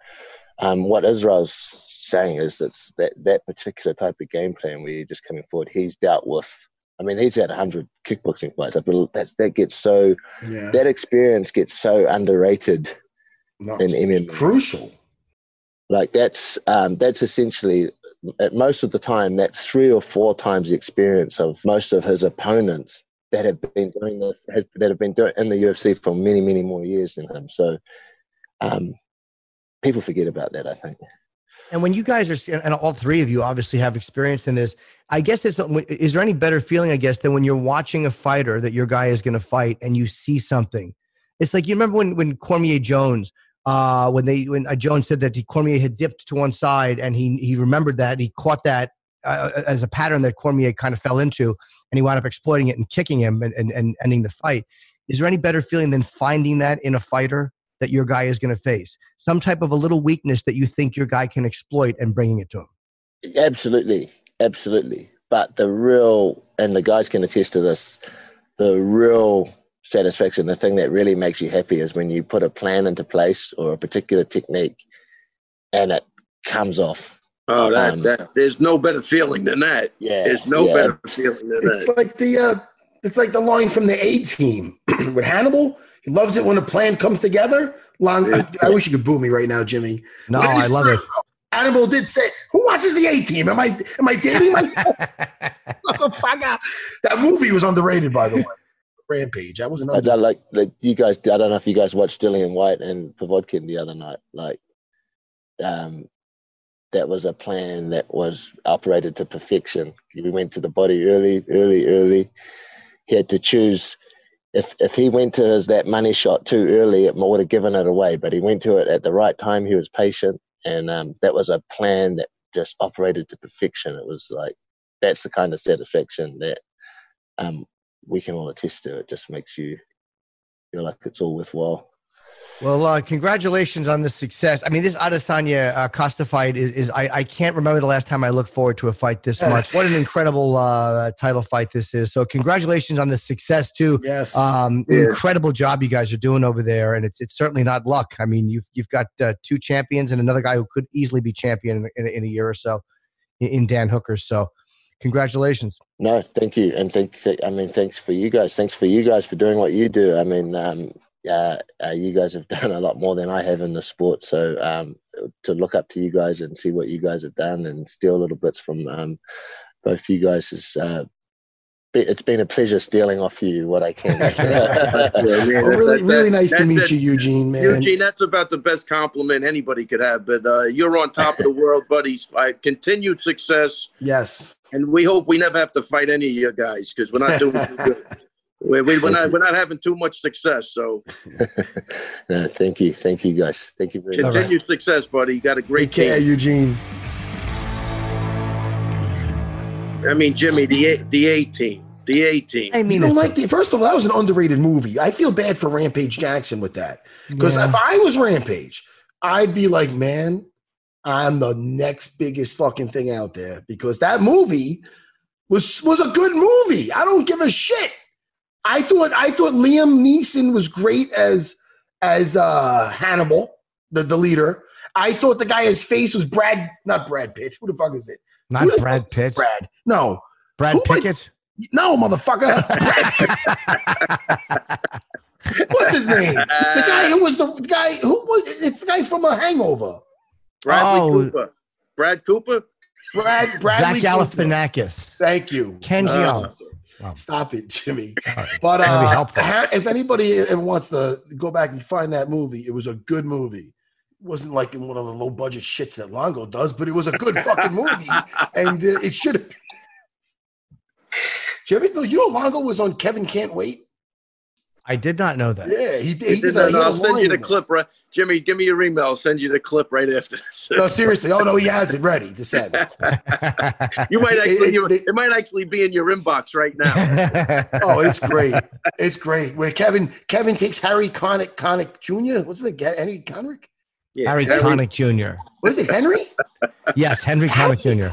um, what Israel's saying is that that particular type of game plan where you're just coming forward. He's dealt with. I mean, he's had 100 kickboxing fights. That's, that gets so Yeah. that experience gets so underrated No, in MMA. crucial. Like that's um, that's essentially at most of the time that's three or four times the experience of most of his opponents that have been doing this that have been doing in the UFC for many many more years than him. So um, people forget about that. I think. And when you guys are, and all three of you obviously have experience in this, I guess it's, is there any better feeling, I guess, than when you're watching a fighter that your guy is going to fight and you see something? It's like, you remember when, when Cormier Jones, uh, when they, when uh, Jones said that Cormier had dipped to one side and he, he remembered that, he caught that uh, as a pattern that Cormier kind of fell into and he wound up exploiting it and kicking him and, and, and ending the fight. Is there any better feeling than finding that in a fighter that your guy is going to face? Some type of a little weakness that you think your guy can exploit and bringing it to him. Absolutely, absolutely. But the real, and the guys can attest to this, the real satisfaction, the thing that really makes you happy is when you put a plan into place or a particular technique and it comes off. Oh, that, Um, that there's no better feeling than that. Yeah. There's no yeah. better feeling than It's that. like the uh, It's like the line from the A team with Hannibal. He loves it when a plan comes together. Long, I, I wish you could boo me right now, Jimmy. No, I love it. Hannibal did say, "Who watches the A Team? Am I am I dating myself?" Motherfucker. that movie was underrated, by the way. Rampage. I was I another. don't like like you guys. I don't know if you guys watched Dillian Whyte and Povetkin the other night. Like, um, that was a plan that was operated to perfection. We went to the body early, early, early. He had to choose. If if he went to his that money shot too early, it would have given it away. But he went to it at the right time. He was patient, and um, that was a plan that just operated to perfection. It was like that's the kind of satisfaction that um, we can all attest to. It just makes you feel like it's all worthwhile. Well, uh, congratulations on the success. I mean, this Adesanya uh, Costa fight is, is I, I can't remember the last time I looked forward to a fight this much. What an incredible uh, title fight this is. So, congratulations on the success too. Yes. Um, Yeah. Incredible job you guys are doing over there, and it's it's certainly not luck. I mean, you've you've got uh, two champions and another guy who could easily be champion in, in, a- in a year or so, in, in Dan Hooker. So, congratulations. No, thank you, and thank. th- I mean, thanks for you guys. Thanks for you guys for doing what you do. I mean, um, uh, uh, you guys have done a lot more than I have in the sport. So um, to look up to you guys and see what you guys have done and steal little bits from um, both you guys is. Uh, it's been a pleasure stealing off you what I can. Yeah, man, that- really, that- really nice to meet that- you, Eugene. Man. Eugene, that's about the best compliment anybody could have. But uh, you're on top of the world, buddies. I continued success, Yes. and we hope we never have to fight any of you guys because we're not doing too good. We, we, we're, not, we're not having too much success. So no, thank you, thank you guys, thank you very much. continue success, buddy. You got a great Take care, team. Eugene. I mean, Jimmy, the A, the A team, the A team. I You mean, don't like the first of all, that was an underrated movie. I feel bad for Rampage Jackson with that. Because Yeah. if I was Rampage, I'd be like, man, I'm the next biggest fucking thing out there. Because that movie was was a good movie. I don't give a shit. I thought I thought Liam Neeson was great as as uh Hannibal, the, the leader. I thought the guy his face was Brad, not Brad Pitt. Who the fuck is it? not Brad Pitt. Brad. No. Brad Who would- Pickett. No, motherfucker. What's his name? The guy who was the, the guy who was it's the guy from a hangover. Bradley Oh. Cooper. Brad Cooper. Brad Bradley Zach Cooper. Galifianakis. Thank you. Ken Uh, Jeong. Stop it, Jimmy. But Trying to be uh, if anybody wants to go back and find that movie, it was a good movie. It wasn't like in one of the low budget shits that Longo does, but it was a good fucking movie, and it should have. Did you? You know, Longo was on Kevin Can Wait. I did not know that. Yeah, he did. He He did did a- that. he had a I'll send you the it. clip, right? Jimmy, give me your email. I'll send you the clip right after this. No, seriously. Oh no, he has it ready to send. you might actually, it- you, it- it might actually be in your inbox right now. Oh, it's great. It's great. Where Kevin Kevin takes Harry Connick Connick Jr. What's it? Henry Connick? Yeah, Harry Harry- Connick Jr. What is it? Henry? Yes, Henry Connick Jr.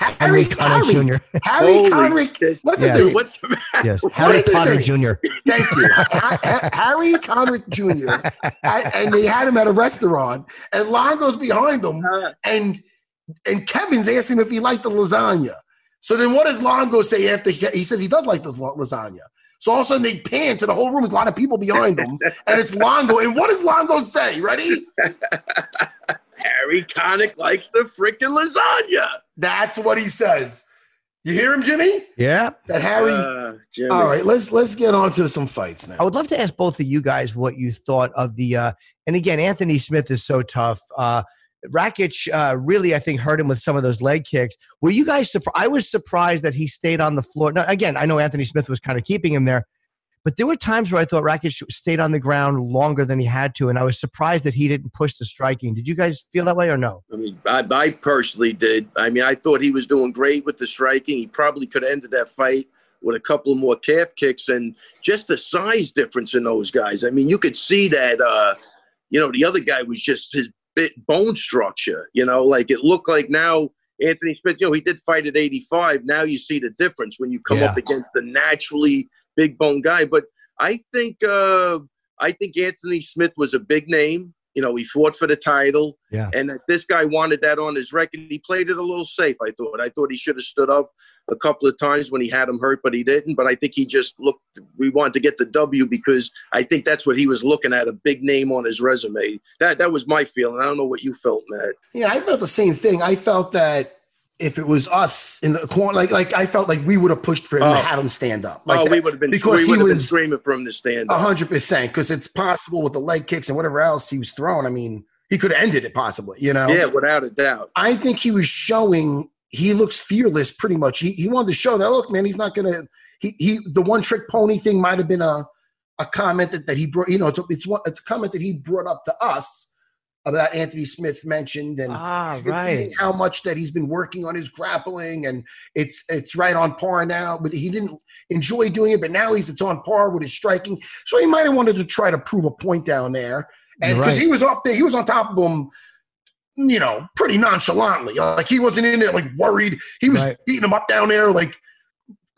What the fuck is his name? Henry Harry Connick Jr. Harry Connick. shit. What's Yeah. his name? What's the matter? Yes, Harry is his Jr. Thank you, Ha- Ha- Harry Connick Jr. And- and they had him at a restaurant, and Longo's behind them, Uh, and and Kevin's asking if he liked the lasagna. So then, what does Longo say after he, he says he does like this lasagna? So all of a sudden they pan to the whole room. There's a lot of people behind them, and it's Longo. And what does Longo say? Ready? Harry Connick likes the freaking lasagna. That's what he says. You hear him, Jimmy? Yeah. That Harry. Uh, Jimmy. all right, let's let's get on to some fights now. I would love to ask both of you guys what you thought of the. Uh, and again, Anthony Smith is so tough. Uh, Rakic uh, really, I think, hurt him with some of those leg kicks. Were you guys surprised? I was surprised that he stayed on the floor. Now, again, I know Anthony Smith was kind of keeping him there, but there were times where I thought Rakic stayed on the ground longer than he had to, and I was surprised that he didn't push the striking. Did you guys feel that way or no? I mean, I, I personally did. I mean, I thought he was doing great with the striking. He probably could have ended that fight with a couple of more calf kicks and just the size difference in those guys. I mean, you could see that, uh, you know, the other guy was just his bit bone structure, you know, like it looked like now Anthony Smith, you know, he did fight at 85. Now you see the difference when you come Yeah. up against the naturally big bone guy. But I think, uh, I think Anthony Smith was a big name You know, he fought for the title. Yeah. And this guy wanted that on his record. He played it a little safe, I thought. I thought he should have stood up a couple of times when he had him hurt, but he didn't. But I think he just looked, we wanted to get the W because I think that's what he was looking at a big name on his resume. That, that was my feeling. I don't know what you felt, Matt. Yeah, I felt the same thing. I felt that if it was us in the corner, like like I felt like we would have pushed for him to Oh. have him stand up. Oh, like oh, that, we would have been, because we he was screaming for him to stand a up. hundred percent. Because it's possible with the leg kicks and whatever else he was throwing. I mean, he could have ended it possibly. You know. Yeah, without a doubt. I think he was showing he looks fearless pretty much. He he wanted to show that look, man, he's not gonna he he the one trick pony thing might have been a a comment that, that he brought, you know, it's it's one it's a comment that he brought up to us about Anthony Smith mentioned and Ah, seeing how much that he's been working on his grappling and it's it's right on par now. But he didn't enjoy doing it, but now he's it's on par with his striking. So he might have wanted to try to prove a point down there. And because right. he was up there, he was on top of him, you know, pretty nonchalantly. Like he wasn't in there like worried. He was Right. beating him up down there, like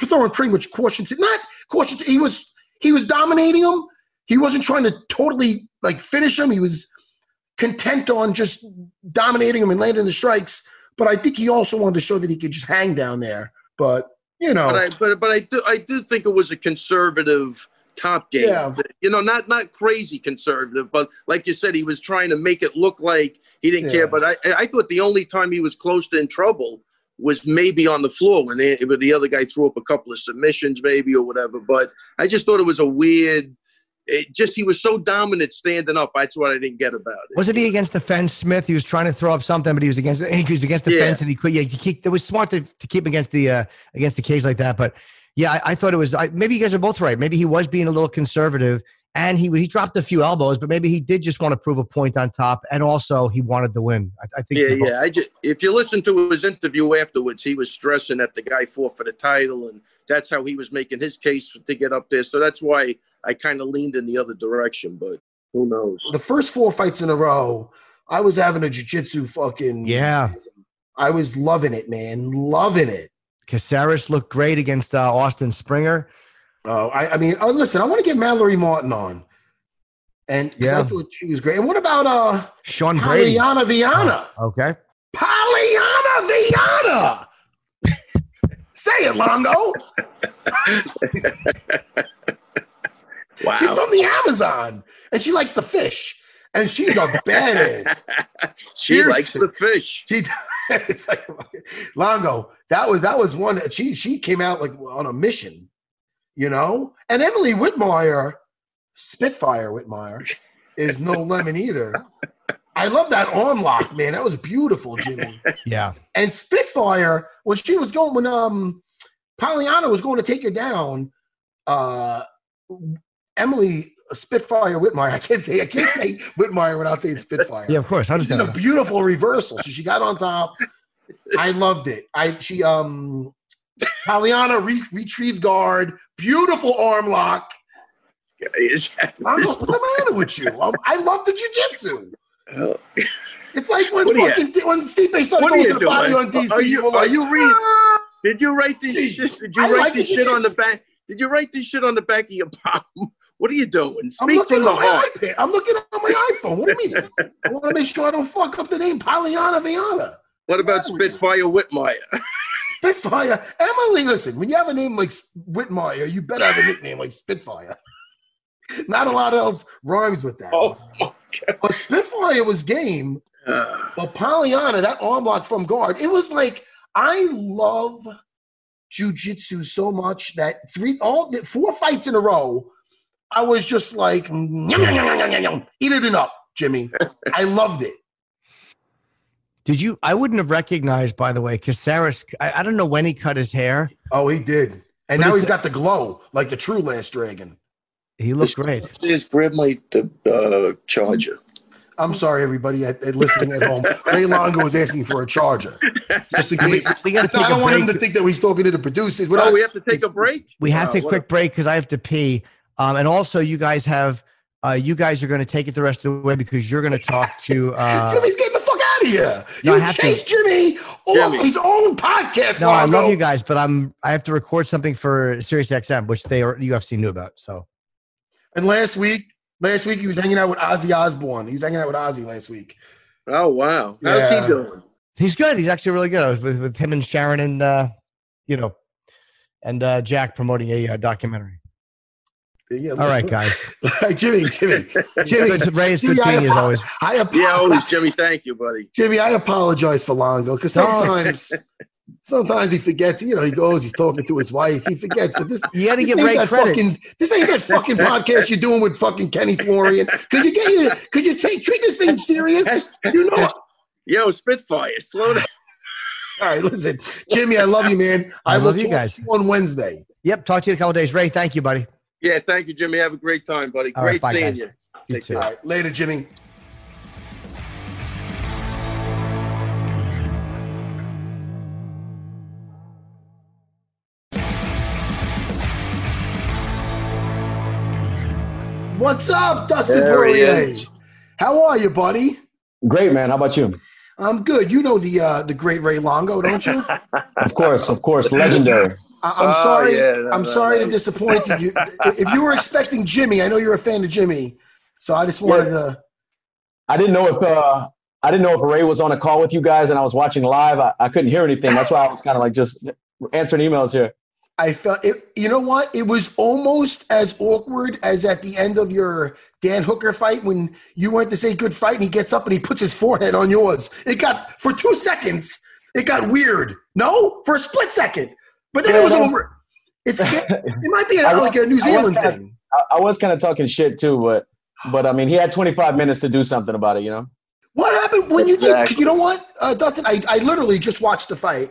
throwing pretty much caution to not caution. To, he was he was dominating him. He wasn't trying to totally like finish him. He was content on just dominating him and landing the strikes. But I think he also wanted to show that he could just hang down there. But you know, But I, but, but I do, I do think it was a conservative top game. Yeah. You know, not not crazy conservative, but like you said, he was trying to make it look like he didn't Yeah. care. But I, I thought the only time he was close to in trouble was maybe on the floor when, they, when the other guy threw up a couple of submissions, maybe or whatever. But I just thought it was a weird. It just he was so dominant standing up. That's what I didn't get about it. Wasn't he against the fence, Smith? He was trying to throw up something, but he was against he was against the Yeah. fence, and he could. Yeah, he keep, it was smart to, to keep him against the uh, against the cage like that. But yeah, I, I thought it was. I, maybe you guys are both right. Maybe he was being a little conservative, and he he dropped a few elbows, but maybe he did just want to prove a point on top, and also he wanted to win. I, I think. Yeah, both- yeah. I just if you listen to his interview afterwards, he was stressing that the guy fought for the title, and that's how he was making his case to get up there. So that's why I kind of leaned in the other direction. But who knows? the first four fights in a row, I was having a jujitsu fucking Yeah. I was loving it, man, loving it. Caceres looked great against uh, Austin Springer. Oh, I, I mean, oh, listen, I want to get Mallory Martin on, and Yeah. I thought she was great. And what about uh, Sean Brady. Polyana Viana? Okay. Polyana Viana. Say it, Longo. Wow. She's from the Amazon, and she likes the fish, and she's a badass. she likes the fish. She, it's like Longo. That was that was one. She she came out like on a mission, you know. And Emily Whitmire, Spitfire Whitmire, is no lemon either. I love that arm lock, man. That was beautiful, Jimmy. Yeah. And Spitfire, when she was going, when um Polyana was going to take her down, uh Emily Spitfire Whitmire. I can't say I can't say Whitmire without saying Spitfire. Yeah, of course. I She did a beautiful reversal. So she got on top. I loved it. I she um Polyana re- retrieved guard, beautiful arm lock. Is that- what's the matter with you? Um, I love the jujitsu. It's like when What are you- fucking when Stipe started going to the body on DC. Are you- were are like, you reading- "Ah." Did you write this shit? Did you I write like this shit on the back? Did you write this shit on the back of your palm? What are you doing? I'm looking on my iPad. I'm looking on my iPhone. What do you mean? I want to make sure I don't fuck up the name Polyana Viana. What about Spitfire Whitmire? Spitfire. Emily, listen, when you have a name like Whitmire, you better have a nickname like Spitfire. Not a lot else rhymes with that. Oh, But Spitfire was game. God. But Polyana, that arm block from guard, it was like I love jujitsu so much that three, all the four fights in a row, I was just like, eat it and up, Jimmy. I loved it. Did you? I wouldn't have recognized, by the way, Caceres. I, I don't know when he cut his hair. Oh, he did. And But now he's got the glow like the true last dragon. He looks great. Just grab my the uh, charger. I'm sorry, everybody at, at listening at home. Ray Longo was asking for a charger. Just in case. We got to take I don't a want him to think that he's talking to the producers. We're Oh, not- we have to take a break. We have to take a quick break because I have to pee. Um, and also, you guys have. Uh, you guys are going to take it the rest of the way because you're going to talk to. Uh, Jimmy's getting the fuck out of here. No, I You have to. chased Jimmy off Jimmy. his own podcast. no, I love you guys, but I'm. I have to record something for SiriusXM, which they are UFC knew about. So And last week, Last week he was hanging out with Ozzy Osbourne. He was hanging out with Ozzy last week. Oh wow, how's Yeah. he doing? He's good. He's actually really good. I was with, with him and Sharon and uh, you know, and uh, Jack promoting a uh, documentary. Yeah, All right, guys. Jimmy, Jimmy, Jimmy. Good to- Ray is good I seeing you as always. I Yeah, apologize. always, Jimmy. Thank you, buddy. Jimmy, I apologize for Longo because sometimes, sometimes he forgets. You know, he goes, he's talking to his wife. He forgets that this. You got to this give ain't Ray that credit. Fucking, this ain't that fucking podcast you're doing with fucking Kenny Florian. Could you get you? Could you take treat this thing serious? You know. Yo, Spitfire, slow down. All right, listen, Jimmy, I love you, man. I will love you talk guys. to on Wednesday. Yep. Talk to you in a couple days. Ray, thank you, buddy. Yeah, thank you, Jimmy. Have a great time, buddy. All right, Great bye, seeing guys. you. You Take too. Care. right, later, Jimmy. What's up, Dustin There Poirier? How are you, buddy? Great, man. How about you? I'm good. You know the uh, the great Ray Longo, don't you? Of course, of course. Legendary. I- I'm Oh, sorry. yeah, no, I'm no, sorry no. to disappoint you. If you were expecting Jimmy, I know you're a fan of Jimmy, so I just wanted to. I didn't know if uh, I didn't know if Ray was on a call with you guys and I was watching live. I, I couldn't hear anything. That's why I was kind of like just answering emails here. I felt it. You know what? It was almost as awkward as at the end of your Dan Hooker fight when you went to say good fight and he gets up and he puts his forehead on yours. It got for two seconds. It got weird. No, for a split second, but then Yeah, it was was- over. It's it might be a, was- like a New Zealand kinda- thing. I, I was kind of talking shit too, but but I mean, he had 25 minutes to do something about it. You know. What happened when you did? Because you know what, uh, Dustin, I, I literally just watched the fight.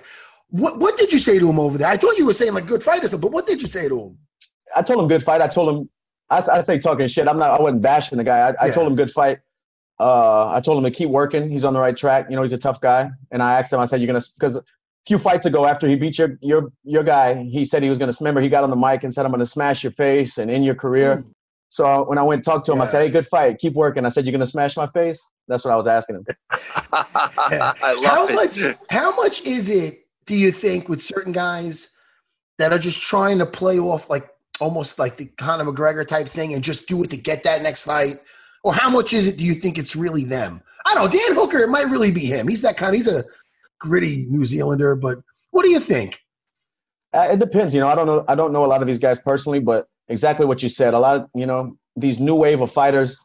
What what did you say to him over there? I thought you were saying like good fight or something, but what did you say to him? I told him good fight. I told him I, I say talking shit. I'm not. I wasn't bashing the guy. I, I told him good fight. Uh, I told him to keep working. He's on the right track. You know, he's a tough guy. And I asked him. I said, "You're gonna," because few fights ago, after he beat your your your guy, he said he was gonna. Remember, he got on the mic and said, "I'm gonna smash your face and end your career." Mm. So when I went and talked to him, I said, "Hey, good fight. Keep working." I said, "You're gonna smash my face." That's what I was asking him. I love how it. much how much is it do you think with certain guys that are just trying to play off like almost like the Conor McGregor type thing and just do it to get that next fight? Or how much is it do you think it's really them? I don't know, Dan Hooker, it might really be him. He's that kind he's a gritty New Zealander, but what do you think? Uh, it depends. You know, I don't know. I don't know a lot of these guys personally, but exactly what you said. A lot of you know these new wave of fighters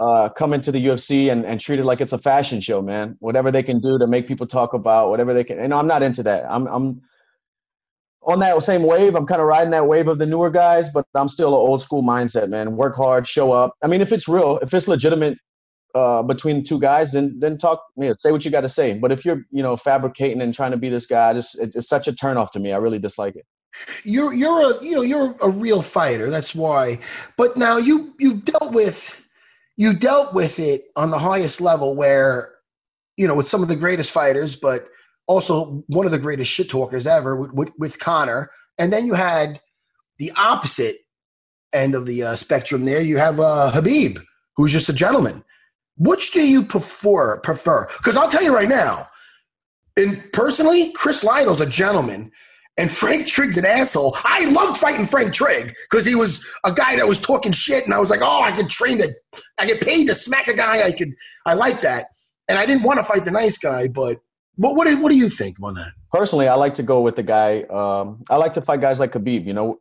uh, come into the UFC and, and treat it like it's a fashion show, man. Whatever they can do to make people talk about, whatever they can. And I'm not into that. I'm I'm on that same wave. I'm kind of riding that wave of the newer guys, but I'm still an old school mindset, man. Work hard, show up. I mean, if it's real, if it's legitimate uh, between two guys, then then talk. Yeah, say what you got to say. But if you're you know fabricating and trying to be this guy, just it's, it's such a turnoff to me. I really dislike it. You're you're a you know you're a real fighter. That's why. But now you you dealt with you dealt with it on the highest level where you know with some of the greatest fighters, but also one of the greatest shit talkers ever with, with, with Conor. And then you had the opposite end of the uh, spectrum. There you have uh, Khabib, who's just a gentleman. Which do you prefer? Prefer? Because I'll tell you right now, and personally, Chris Lytle's a gentleman. And Frank Trigg's an asshole. I loved fighting Frank Trigg because he was a guy that was talking shit, and I was like, "Oh, I could train to, I get paid to smack a guy. I could, I like that." And I didn't want to fight the nice guy, but what, what, do, what do you think on that? Personally, I like to go with the guy. Um, I like to fight guys like Khabib, you know,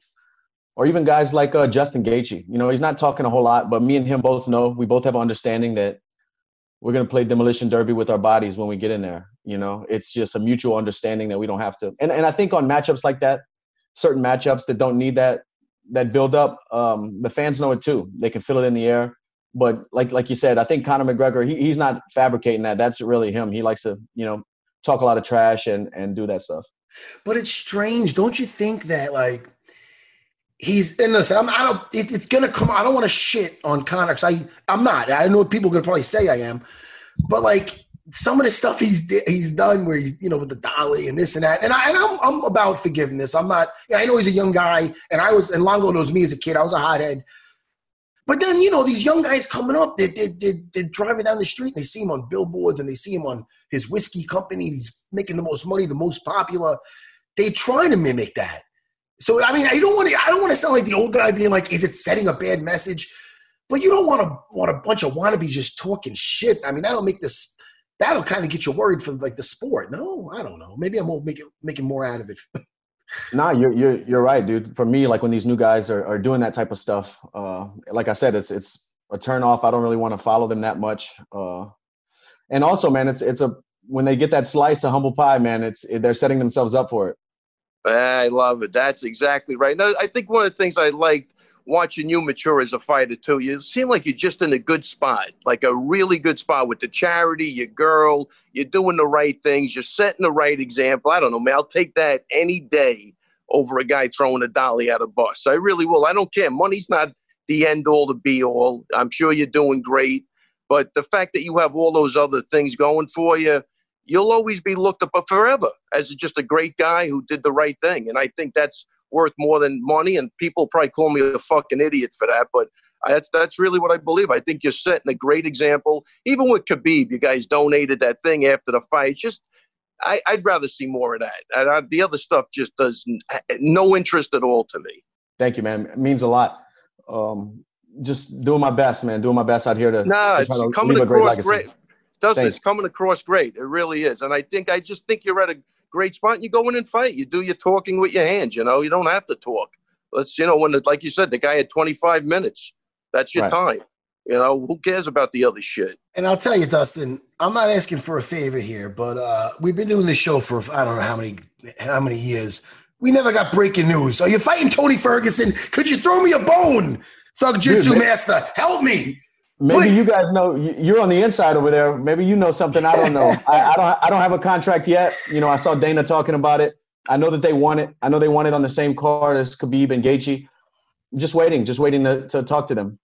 or even guys like uh, Justin Gaethje. You know, he's not talking a whole lot, but me and him both know we both have an understanding that we're going to play demolition derby with our bodies when we get in there. You know, it's just a mutual understanding that we don't have to. And and I think on matchups like that, certain matchups that don't need that that build up, um, the fans know it too. They can feel it in the air. But like like you said, I think Conor McGregor, he, he's not fabricating that. That's really him. He likes to, you know, talk a lot of trash and and do that stuff. But it's strange, don't you think that like he's and listen, I'm, I don't. It, it's gonna come. I don't want to shit on Conor. I I'm not. I know people are gonna probably say I am, but like some of the stuff he's he's done where he's you know with the dolly and this and that, and I and I'm I'm about forgiveness. I'm not. I know he's a young guy, and I was and Longo knows me as a kid. I was a hothead. But then you know these young guys coming up, they they they they're driving down the street. And they see him on billboards, and they see him on his whiskey company. He's making the most money, the most popular. They try to mimic that. So I mean, I don't want to. I don't want to sound like the old guy being like, "Is it setting a bad message?" but you don't want to want a bunch of wannabes just talking shit. I mean, that'll make this that'll kind of get you worried for like the sport. No, I don't know. Maybe I'm making making more out of it. Nah, you're you're you're right, dude. For me, like when these new guys are, are doing that type of stuff, uh, like I said, it's it's a turn off. I don't really want to follow them that much. Uh, and also, man, it's it's a when they get that slice of humble pie, man, it's it, they're setting themselves up for it. Ah, I love it. That's exactly right. Now, I think one of the things I liked watching you mature as a fighter too. You seem like you're just in a good spot, like a really good spot with the charity, your girl. You're doing the right things. You're setting the right example. I don't know, man. I'll take that any day over a guy throwing a dolly at a bus. I really will. I don't care. Money's not the end all to be all. I'm sure you're doing great, but the fact that you have all those other things going for you you'll always be looked up forever as just a great guy who did the right thing. And I think that's worth more than money. And people probably call me a fucking idiot for that, but that's that's really what I believe. I think you're setting a great example. Even with Khabib, you guys donated that thing after the fight. It's just I, would rather see more of that. I, the other stuff just does no interest at all to me. Thank you, man. It means a lot. Um, just doing my best, man. Doing my best out here to, nah, to try to leave a great legacy. Great doesn't Thanks. It's coming across great. It really is. And I think I just think you're at a great spot. You go in and fight. You do your talking with your hands. You know, you don't have to talk. Let's you know when the, like you said, the guy had 25 minutes. That's your right. time. You know, who cares about the other shit? And I'll tell you, Dustin, I'm not asking for a favor here, but uh, we've been doing this show for I don't know how many how many years. We never got breaking news. Are you fighting Tony Ferguson? Could you throw me a bone, Thug Jitsu Master? Help me. Maybe Please. you guys know you're on the inside over there. Maybe you know something I don't know. I, I, don't. I don't have a contract yet. You know, I saw Dana talking about it. I know that they want it. I know they want it on the same card as Khabib and Gaethje. I'm just waiting, just waiting to, to talk to them.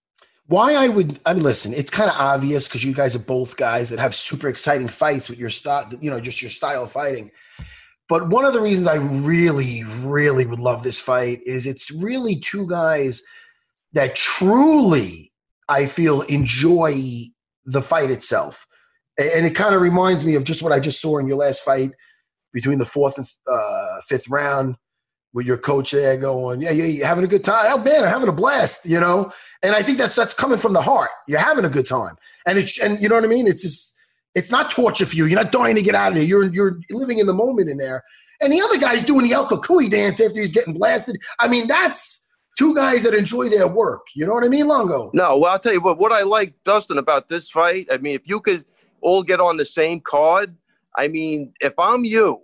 Why I would, I mean, listen, it's kind of obvious because you guys are both guys that have super exciting fights with your style, you know, just your style of fighting. But one of the reasons I really, really would love this fight is it's really two guys that truly I feel enjoy the fight itself. And it kind of reminds me of just what I just saw in your last fight between the fourth and uh, fifth round with your coach there going, yeah, yeah, you're having a good time. Oh man, I'm having a blast, you know? And I think that's that's coming from the heart. You're having a good time. And it's and you know what I mean? It's just it's not torture for you. You're not dying to get out of there. You're you're living in the moment in there. And the other guy's doing the El Cucuy dance after he's getting blasted. I mean, that's two guys that enjoy their work. You know what I mean, Longo? No, well, I'll tell you what. What I like, Dustin, about this fight. I mean, if you could all get on the same card. I mean, if I'm you,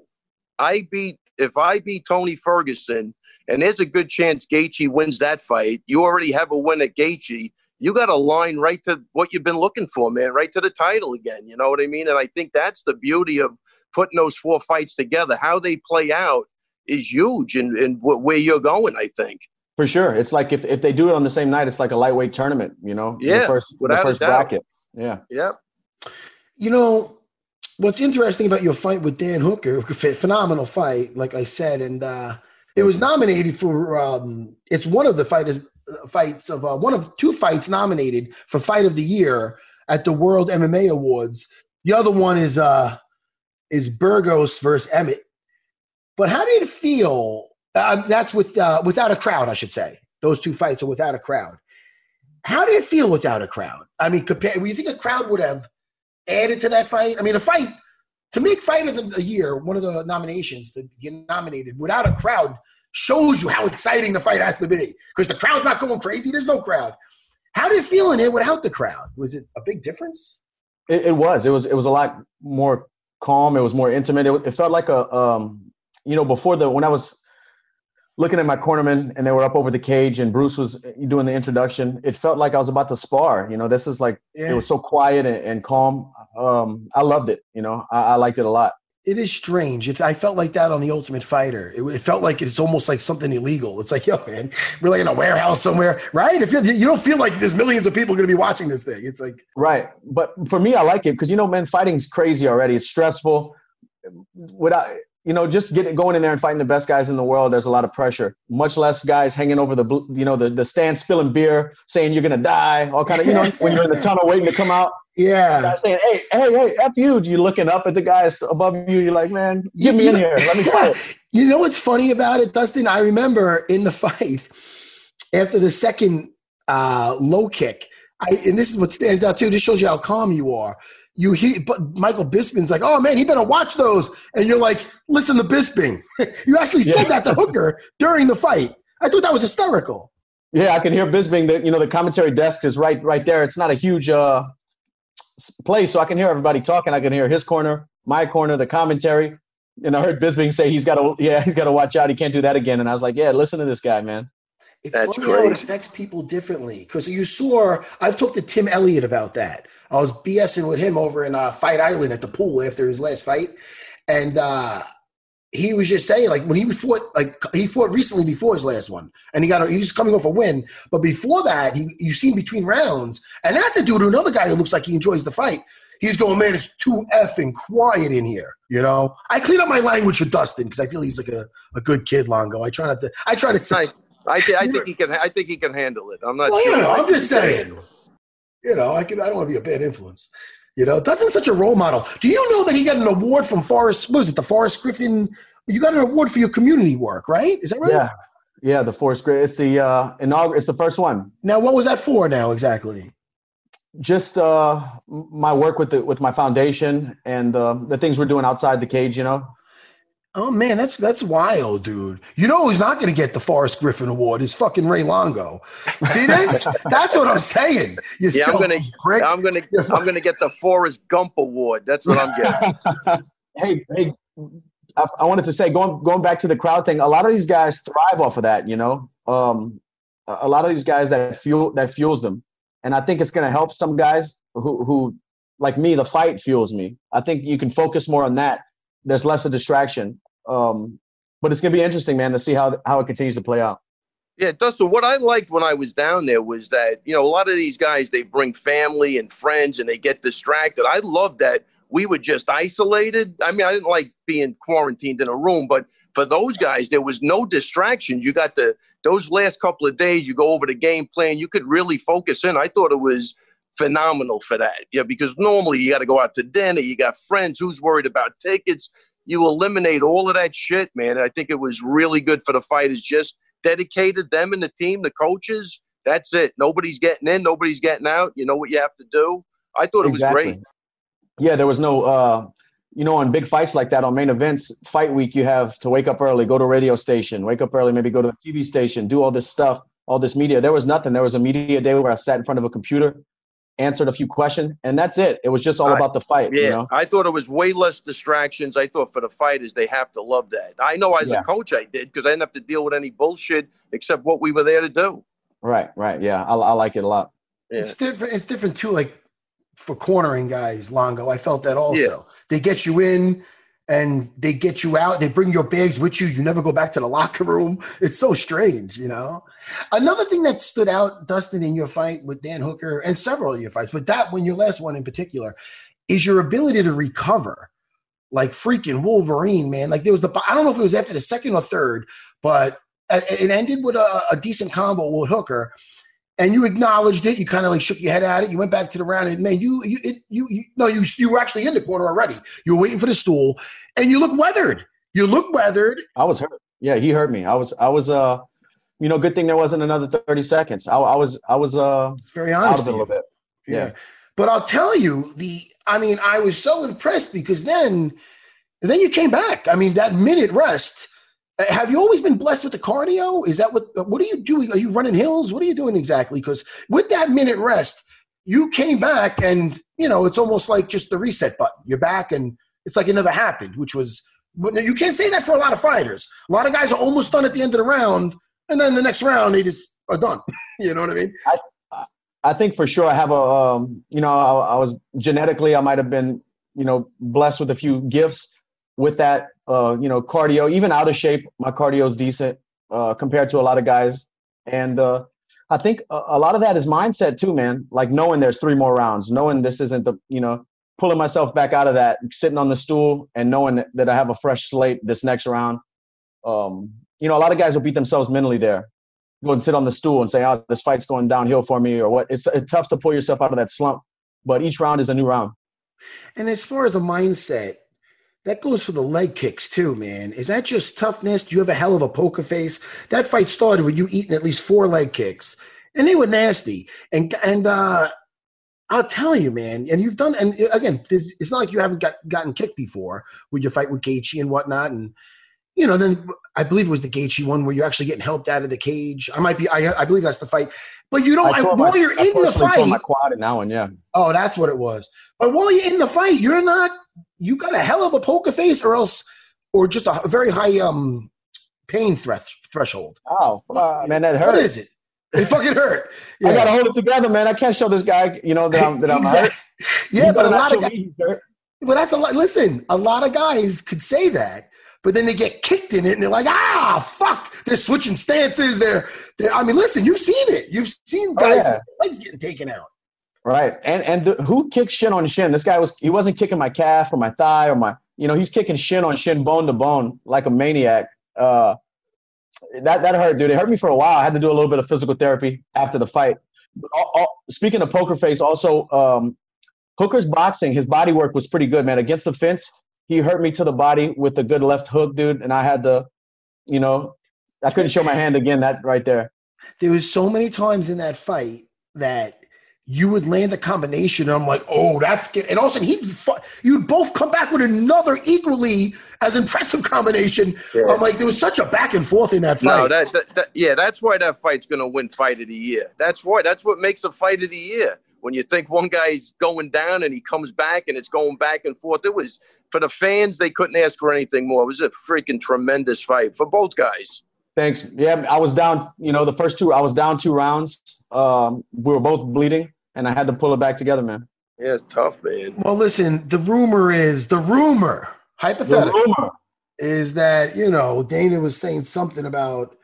I beat. If I beat Tony Ferguson, and there's a good chance Gaethje wins that fight, you already have a win at Gaethje. You got a line right to what you've been looking for, man, right to the title again. You know what I mean? And I think that's the beauty of putting those four fights together. How they play out is huge in where you're going, I think. For sure. It's like if, if they do it on the same night, it's like a lightweight tournament, you know? Yeah. The first, the first bracket. Yeah. Yeah. You know, what's interesting about your fight with Dan Hooker, phenomenal fight, like I said, and uh, it was nominated for, um, it's one of the fighters, uh, fights of, uh, one of two fights nominated for Fight of the Year at the World MMA Awards. The other one is, uh, is Burgos versus Emmett. But how did it feel uh, that's with uh, without a crowd, I should say. Those two fights are without a crowd. How did it feel without a crowd? I mean, compare. Do you think a crowd would have added to that fight? I mean, a fight to make fight of the year, one of the nominations to get nominated without a crowd shows you how exciting the fight has to be because the crowd's not going crazy. There's no crowd. How did it feel in it without the crowd? Was it a big difference? It, it was. It was. It was a lot more calm. It was more intimate. It, it felt like a, um, you know, before the when I was looking at my cornerman and they were up over the cage and Bruce was doing the introduction, it felt like I was about to spar. You know, this is like yeah. it was so quiet and, and calm. Um, I loved it. You know, I, I, liked it a lot. It is strange. It, I felt like that on the Ultimate Fighter. It, it, felt like it's almost like something illegal. It's like, yo, man, we're like in a warehouse somewhere, right? If you don't feel like there's millions of people going to be watching this thing, it's like right. But for me, I like it because you know, man, fighting's crazy already. It's stressful. Without you know, just getting going in there and fighting the best guys in the world, there's a lot of pressure. Much less guys hanging over the, you know, the, the stand spilling beer, saying you're gonna die, all kind of, you know, when you're in the tunnel waiting to come out. Yeah. Saying, hey, hey, hey, f you. You're looking up at the guys above you. You're like, man, get me in here. Let me fight. You know what's funny about it, Dustin? I remember in the fight after the second uh, low kick, I, and this is what stands out too. This shows you how calm you are. You hear, but Michael Bisping's like, "Oh man, he better watch those," and you're like, "Listen to Bisping." you actually said Yeah. that to Hooker during the fight. I thought that was hysterical. Yeah, I can hear Bisping. The you know the commentary desk is right right there. It's not a huge uh, place, so I can hear everybody talking. I can hear his corner, my corner, the commentary. And I heard Bisping say he's got to yeah he's got to watch out. He can't do that again. And I was like, yeah, listen to this guy, man. It's That's funny how it affects people differently. Because you saw, I've talked to Tim Elliott about that. I was BSing with him over in uh, Fight Island at the pool after his last fight, and uh, he was just saying, like when he fought, like he fought recently before his last one, and he got, a, he was coming off a win. But before that, he you seen between rounds, and that's a dude, another guy who looks like he enjoys the fight. He's going, man, it's too effing quiet in here. You know, I clean up my language with Dustin because I feel he's like a, a good kid, Longo. I try not to. I try to say. I, I, thi- I think he can. I think he can handle it. I'm not. Well, sure. you know, I'm just saying. You know, I can, I don't want to be a bad influence. You know, Dustin's such a role model. Do you know that he got an award from Forrest? What was it the Forrest Griffin? You got an award for your community work, right? Is that right? Yeah, yeah. The Force Grid. It's the uh, inaugural. It's the first one. Now, what was that for? Now, exactly. Just uh, my work with the with my foundation and uh, the things we're doing outside the cage. You know. Oh man, that's that's wild, dude. You know who's not going to get the Forrest Griffin award is fucking Ray Longo. See this? that's what I'm saying. You Yeah, I'm gonna. prick. I'm gonna. I'm gonna get the Forrest Gump Award. That's what I'm getting. hey, hey, I, I wanted to say, going going back to the crowd thing, a lot of these guys thrive off of that. You know, um, a a lot of these guys that fuel that fuels them, and I think it's going to help some guys who who like me. The fight fuels me. I think you can focus more on that. There's less of distraction. Um, but it's going to be interesting, man, to see how how it continues to play out. Yeah, Dustin, what I liked when I was down there was that, you know, a lot of these guys, they bring family and friends and they get distracted. I love that we were just isolated. I mean, I didn't like being quarantined in a room, but for those guys, there was no distractions. You got the, those last couple of days, you go over the game plan, you could really focus in. I thought it was phenomenal for that. Yeah, because normally you got to go out to dinner, you got friends, who's worried about tickets? You eliminate all of that shit, man. I think it was really good for the fighters. Just dedicated them and the team, the coaches. That's it. Nobody's getting in, nobody's getting out. You know what you have to do. I thought it was great. Yeah, there was no, uh, you know, on big fights like that, on main events, fight week, you have to wake up early, go to a radio station, wake up early, maybe go to a TV station, do all this stuff, all this media. There was nothing. There was a media day where I sat in front of a computer, answered a few questions, and that's it. It was just all I- about the fight. Yeah, You know? I thought it was way less distractions. I thought for the fighters, they have to love that. I know as Yeah. a coach, I did because I didn't have to deal with any bullshit except what we were there to do. Right, right. Yeah, I, I like it a lot. Yeah. It's different. It's different too. Like for cornering guys, Longo, I felt that also. They get you in and they get you out. They bring your bags with you. You never go back to the locker room. It's so strange, you know. Another thing that stood out, Dustin, in your fight with Dan Hooker and several of your fights, but that one, your last one in particular, is your ability to recover. Like freaking Wolverine, man. Like there was the I don't know if it was after the second or third, but it ended with a, a decent combo with Hooker and you acknowledged it. You kind of like shook your head at it. You went back to the round, and man, you you it, you, you no, you you were actually in the corner already. You were waiting for the stool, and you look weathered. You look weathered. I was hurt. Yeah, he hurt me. I was, I was, uh, you know, good thing there wasn't another 30 seconds. I, I was, I was, uh, It's very out honest. a little bit. Yeah. But I'll tell you, the I mean, I was so impressed because then then you came back. I mean, that minute rest. Have you always been blessed with the cardio? Is that what what are you doing? Are you running hills? What are you doing exactly? Because with that minute rest, you came back and you know, it's almost like just the reset button. You're back and it's like it never happened, which was you can't say that for a lot of fighters. A lot of guys are almost done at the end of the round, and then the next round they just are done. you know what I mean? I think for sure I have a, um, you know, I, I was genetically, I might have been, you know, blessed with a few gifts with that, uh, you know, cardio, even out of shape. My cardio is decent uh, compared to a lot of guys. And uh, I think a, a lot of that is mindset too, man. Like knowing there's three more rounds, knowing this isn't the, you know, pulling myself back out of that, sitting on the stool and knowing that, I have a fresh slate this next round. Um, you know, a lot of guys will beat themselves mentally there go and sit on the stool and say, "Oh, this fight's going downhill for me," or what. It's, it's tough to pull yourself out of that slump, but each round is a new round. And as far as a mindset, that goes for the leg kicks too, man. Is that just toughness? Do you have a hell of a poker face? That fight started with you eating at least four leg kicks. and they were nasty. And and uh, I'll tell you, man. And you've done. And again, it's not like you haven't got gotten kicked before with your fight with Gaethje and whatnot. And you know, then I believe it was the Gaethje one where you're actually getting helped out of the cage. I might be. I, I believe that's the fight. But you don't. I tore while my- you're I in the fight, my quad in that one, yeah. Oh, that's what it was. But while you're in the fight, you're not. You got a hell of a poker face, or else, or just a very high um pain threat threshold. Oh, uh, man, that hurt. What is it? It fucking hurt. I gotta hold it together, man. I can't show this guy, you know, that I'm, that I'm hurt. Yeah, but a lot of guys. me he's hurt. But that's a lot. Listen, a lot of guys could say that, but then they get kicked in it, and they're like, "Ah, fuck!" They're switching stances. They're, they're I mean, listen, you've seen it. You've seen Oh, guys' yeah. legs getting taken out. Right. And and th- who kicks shin on shin? This guy was he wasn't kicking my calf or my thigh or my you know, he's kicking shin on shin, bone to bone, like a maniac. Uh that that hurt, dude. It hurt me for a while. I had to do a little bit of physical therapy after the fight. But al- al- speaking of poker face, also um Hooker's boxing, his body work was pretty good, man. Against the fence, he hurt me to the body with a good left hook, dude, and I had to, you know, I couldn't show my hand again. That right there. There was so many times in that fight that you would land a combination, and I'm like, "Oh, that's good." And all of a sudden, he you'd both come back with another equally as impressive combination. Yeah. I'm like, there was such a back and forth in that fight. No, that, that, that yeah, that's why that fight's going to win fight of the year. That's why. That's what makes a fight of the year. When you think one guy's going down and he comes back and it's going back and forth, it was for the fans. They couldn't ask for anything more. It was a freaking tremendous fight for both guys. Thanks. Yeah, I was down. You know, the first two, I was down two rounds. Um, we were both bleeding, and I had to pull it back together, man. Yeah, it's tough, man. Well, listen, the rumor is the rumor, hypothetical, the rumor. is that you know Dana was saying something about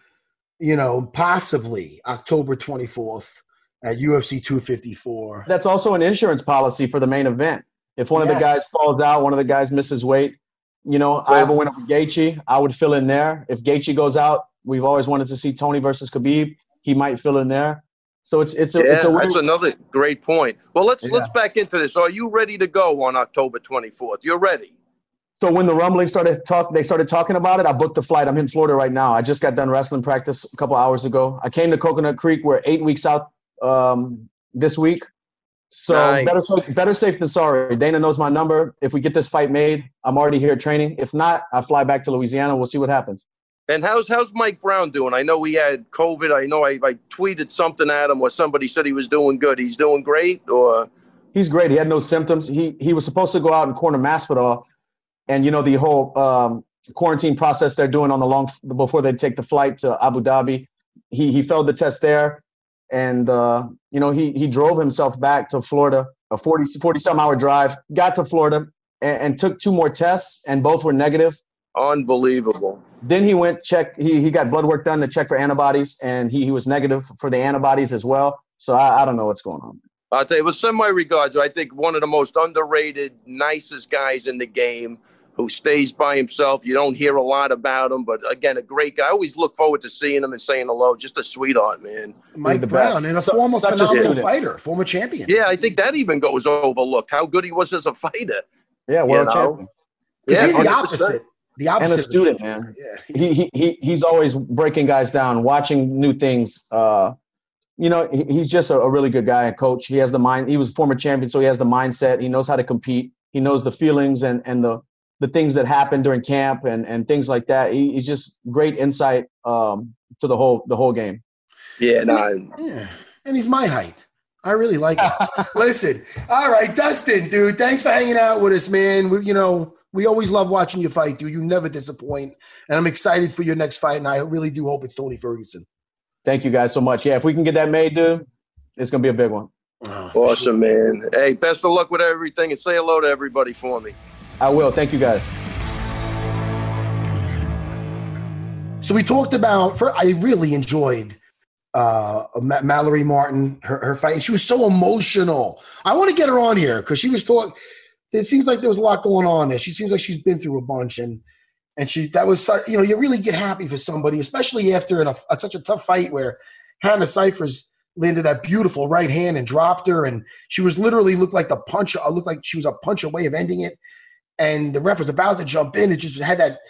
you know possibly October 24th at UFC 254. That's also an insurance policy for the main event. If one of the guys falls out, one of the guys misses weight. You know, I have a winner with Gaethje. I would fill in there. If Gaethje goes out, we've always wanted to see Tony versus Khabib. He might fill in there. So it's it's a yeah, it's a win. that's another great point. Well, let's Yeah. let's back into this. Are you ready to go on October 24th? You're ready. So when the rumbling started talk, they started talking about it. I booked the flight. I'm in Florida right now. I just got done wrestling practice a couple hours ago. I came to Coconut Creek. We're eight weeks out um, this week. So Nice. better safe, better safe than sorry. Dana knows my number. If we get this fight made, I'm already here training. If not, I fly back to Louisiana. We'll see what happens. And how's how's Mike Brown doing? I know he had COVID. I know I, I tweeted something at him, where somebody said he was doing good. He's doing great, or He's great. He had no symptoms. He he was supposed to go out and corner Masvidal, and you know the whole um, quarantine process they're doing on the long before they take the flight to Abu Dhabi. He he failed the test there, and uh, you know he he drove himself back to Florida, a 40 40 some hour drive. Got to Florida and, and took two more tests, and both were negative. unbelievable. Then he went check. He he got blood work done to check for antibodies, and he he was negative for the antibodies as well. So I, I don't know what's going on. I'll tell you, well, send my regards. I think one of the most underrated, nicest guys in the game who stays by himself. You don't hear a lot about him, but again, a great guy. I always look forward to seeing him and saying hello. Just a sweetheart, man. Mike the Brown best. and a Su- former such a phenomenal fighter, former champion. Yeah, I think that even goes overlooked. How good he was as a fighter. Yeah, world You know? champion. Because Yeah, he's the 100%. opposite. The opposite. and a student, man. Yeah. He, he he he's always breaking guys down, watching new things. Uh, you know, he, he's just a, a really good guy and coach. He has the mind. He was a former champion, so he has the mindset. He knows how to compete. He knows the feelings and and the the things that happen during camp and and things like that. He, he's just great insight um, to the whole the whole game. Yeah, no, Yeah. And he's my height. I really like it. Listen, all right, Dustin, dude, thanks for hanging out with us, man. We, you know, we always love watching you fight, dude. You never disappoint. And I'm excited for your next fight, and I really do hope it's Tony Ferguson. Thank you guys so much. Yeah, if we can get that made, dude, it's gonna be a big one. Oh, awesome, sure. man. Hey, best of luck with everything, and say hello to everybody for me. I will. Thank you guys. So we talked about. For I really enjoyed uh, Ma- Mallory Martin her, her fight. She was so emotional. I want to get her on here because she was talking. It seems like there was a lot going on there. She seems like she's been through a bunch, and and she that was you know you really get happy for somebody, especially after a, a- such a tough fight where Hannah Cifers landed that beautiful right hand and dropped her, and she was literally looked like the punch. uh, Looked like she was a punch away of ending it, and the ref was about to jump in. It just had that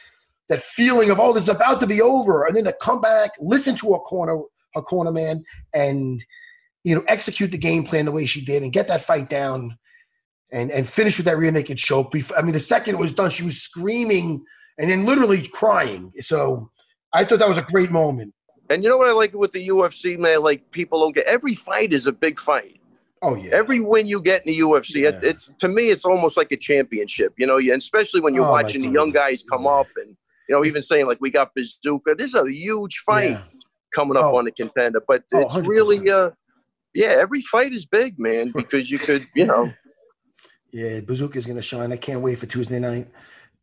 that feeling of oh, this is about to be over, and then to come back, listen to her corner, her corner man and you know execute the game plan the way she did and get that fight down and and finish with that rear naked choke. Before, I mean, the second it was done, she was screaming and then literally crying. So I thought that was a great moment. And you know what I like with the UFC, man? Like people don't get every fight is a big fight. Oh yeah. Every win you get in the UFC, it, it's to me, it's almost like a championship. You know, and especially when you're Oh, watching the young guys come up, and you know, even saying like we got Bazooka. This is a huge fight Yeah. coming up Oh. on the contender, but Oh, it's 100%. really, uh, yeah, every fight is big, man, because you could, you know, Yeah, Bazooka is gonna shine. I can't wait for Tuesday night.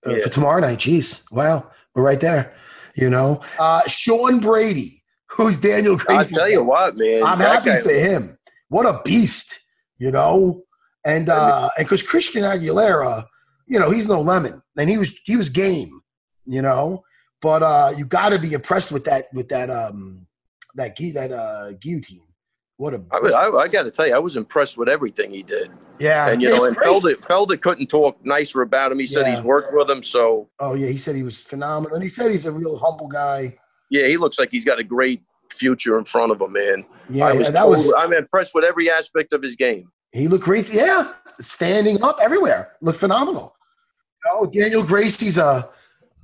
Uh, Yeah. For tomorrow night. Jeez. Wow. We're right there. You know? Uh Sean Brady, who's Daniel I'll tell you what, man, I'm happy guy- for him. What a beast, you know? And uh and because Christian Aguilera, you know, he's no lemon. And he was he was game, you know. But uh you gotta be impressed with that with that um that gui- that uh guillotine. What a I, I, I got to tell you, I was impressed with everything he did. yeah. and you yeah, know, and. Felder, Felder couldn't talk nicer about him. He said Yeah. he's worked with him, so Oh yeah, he said he was phenomenal. And he said he's a real humble guy. yeah, he looks like he's got a great future in front of him, man. Yeah, I was, that was I'm impressed with every aspect of his game. he looked great. Yeah, standing up everywhere, looked phenomenal. You know, Daniel Gracie's a,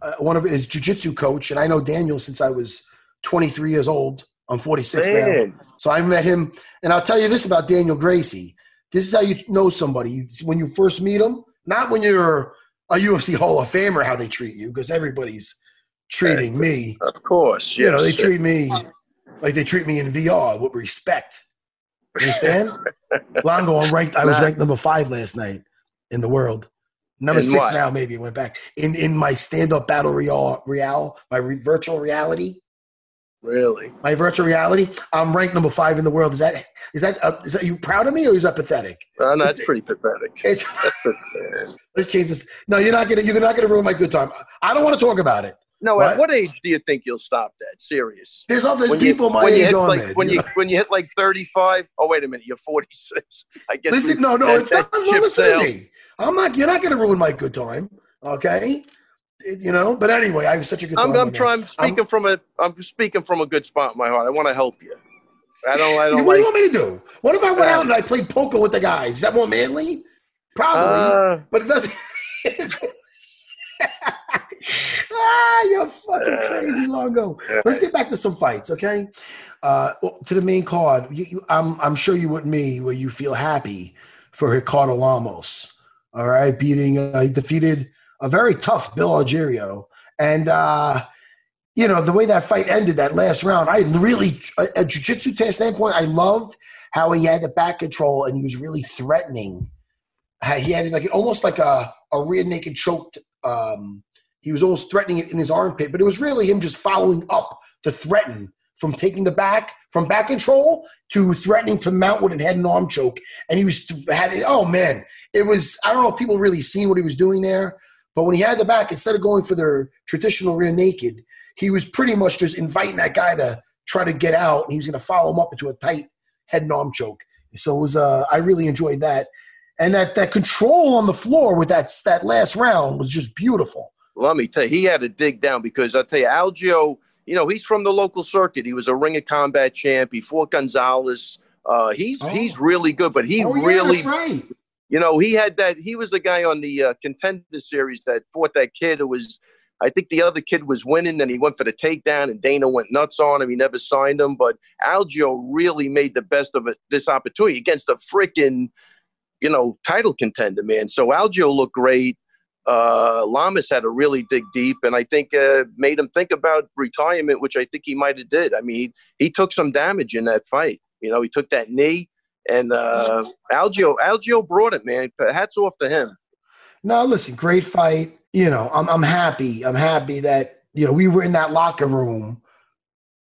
uh one of his jujitsu coach, and I know Daniel since I was 23 years old. I'm 46 now, so I met him. And I'll tell you this about Daniel Gracie: this is how you know somebody You- when you first meet them, not when you're a UFC Hall of Famer. How they treat you, because everybody's treating me. of course, You know, they treat me like they treat me in VR with respect. You understand? Longo, I'm ranked. I was ranked number five last night in the world. Number In six what? now. Maybe it went back in in my stand up battle real real my re- virtual reality. really. My virtual reality. I'm ranked number five in the world. Is that is that uh, is that you proud of me or is that pathetic? Uh, no, that's pretty pathetic. It's That's man. let's change this. No, you're not gonna you're not gonna ruin my good time. I don't want to talk about it. No, What? at what age do you think you'll stop that? Serious. There's other When you- people my when you age hit on like, there. When you you when you hit like 35. Oh wait a minute, you're 46. I guess. Listen, we- no, no, that- it's that not. No, listen to me. I'm not. You're not going to ruin my good time, okay? It- you know. But anyway, I have such a good time. I'm, I'm with that. trying. Speaking from a, I'm speaking from a good spot in my heart. I want to help you. I don't. I don't what do you want me to do? What if I went Uh, out and I played poker with the guys? Is that more manly? Probably, Uh, but it doesn't. ah, you're fucking crazy, Longo. Let's get back to some fights, okay? Uh, to the main card. You, you, I'm, I'm sure you with me where you feel happy for Ricardo Lamas. All right, beating, uh, he defeated a very tough Bill Algeo, and uh, you know the way that fight ended, that last round. I really, a, a jiu-jitsu standpoint, I loved how he had the back control and he was really threatening. He had like almost like a a rear naked choked. Um, he was almost threatening it in his armpit, but it was really him just following up to threaten from taking the back from back control to threatening to mount with a head and arm choke. And he was had oh man, it was I don't know if people really seen what he was doing there, but when he had the back, instead of going for the traditional rear naked, he was pretty much just inviting that guy to try to get out, and he was going to follow him up into a tight head and arm choke. So it was uh, I really enjoyed that, and that that control on the floor with that that last round was just beautiful. Let me tell you, he had to dig down because I tell you, Algeo, you know, he's from the local circuit. He was a Ring of Combat champ. He fought Gonzalez. Uh, he's Oh. he's really good, but he oh yeah, really, right. you know, he had that. He was the guy on the uh, contender series that fought that kid who was. I think the other kid was winning, and he went for the takedown, and Dana went nuts on him. He never signed him, but Algeo really made the best of it, this opportunity against a freaking, you know, title contender, man. So Algeo looked great. Uh, Lamas had to really dig deep, and I think uh, made him think about retirement, which I think he might have did. I mean, he, he took some damage in that fight. You know, he took that knee, and uh, Algeo Algeo brought it, man. Hats off to him. Now, listen, great fight. You know, I'm I'm happy. I'm happy that you know we were in that locker room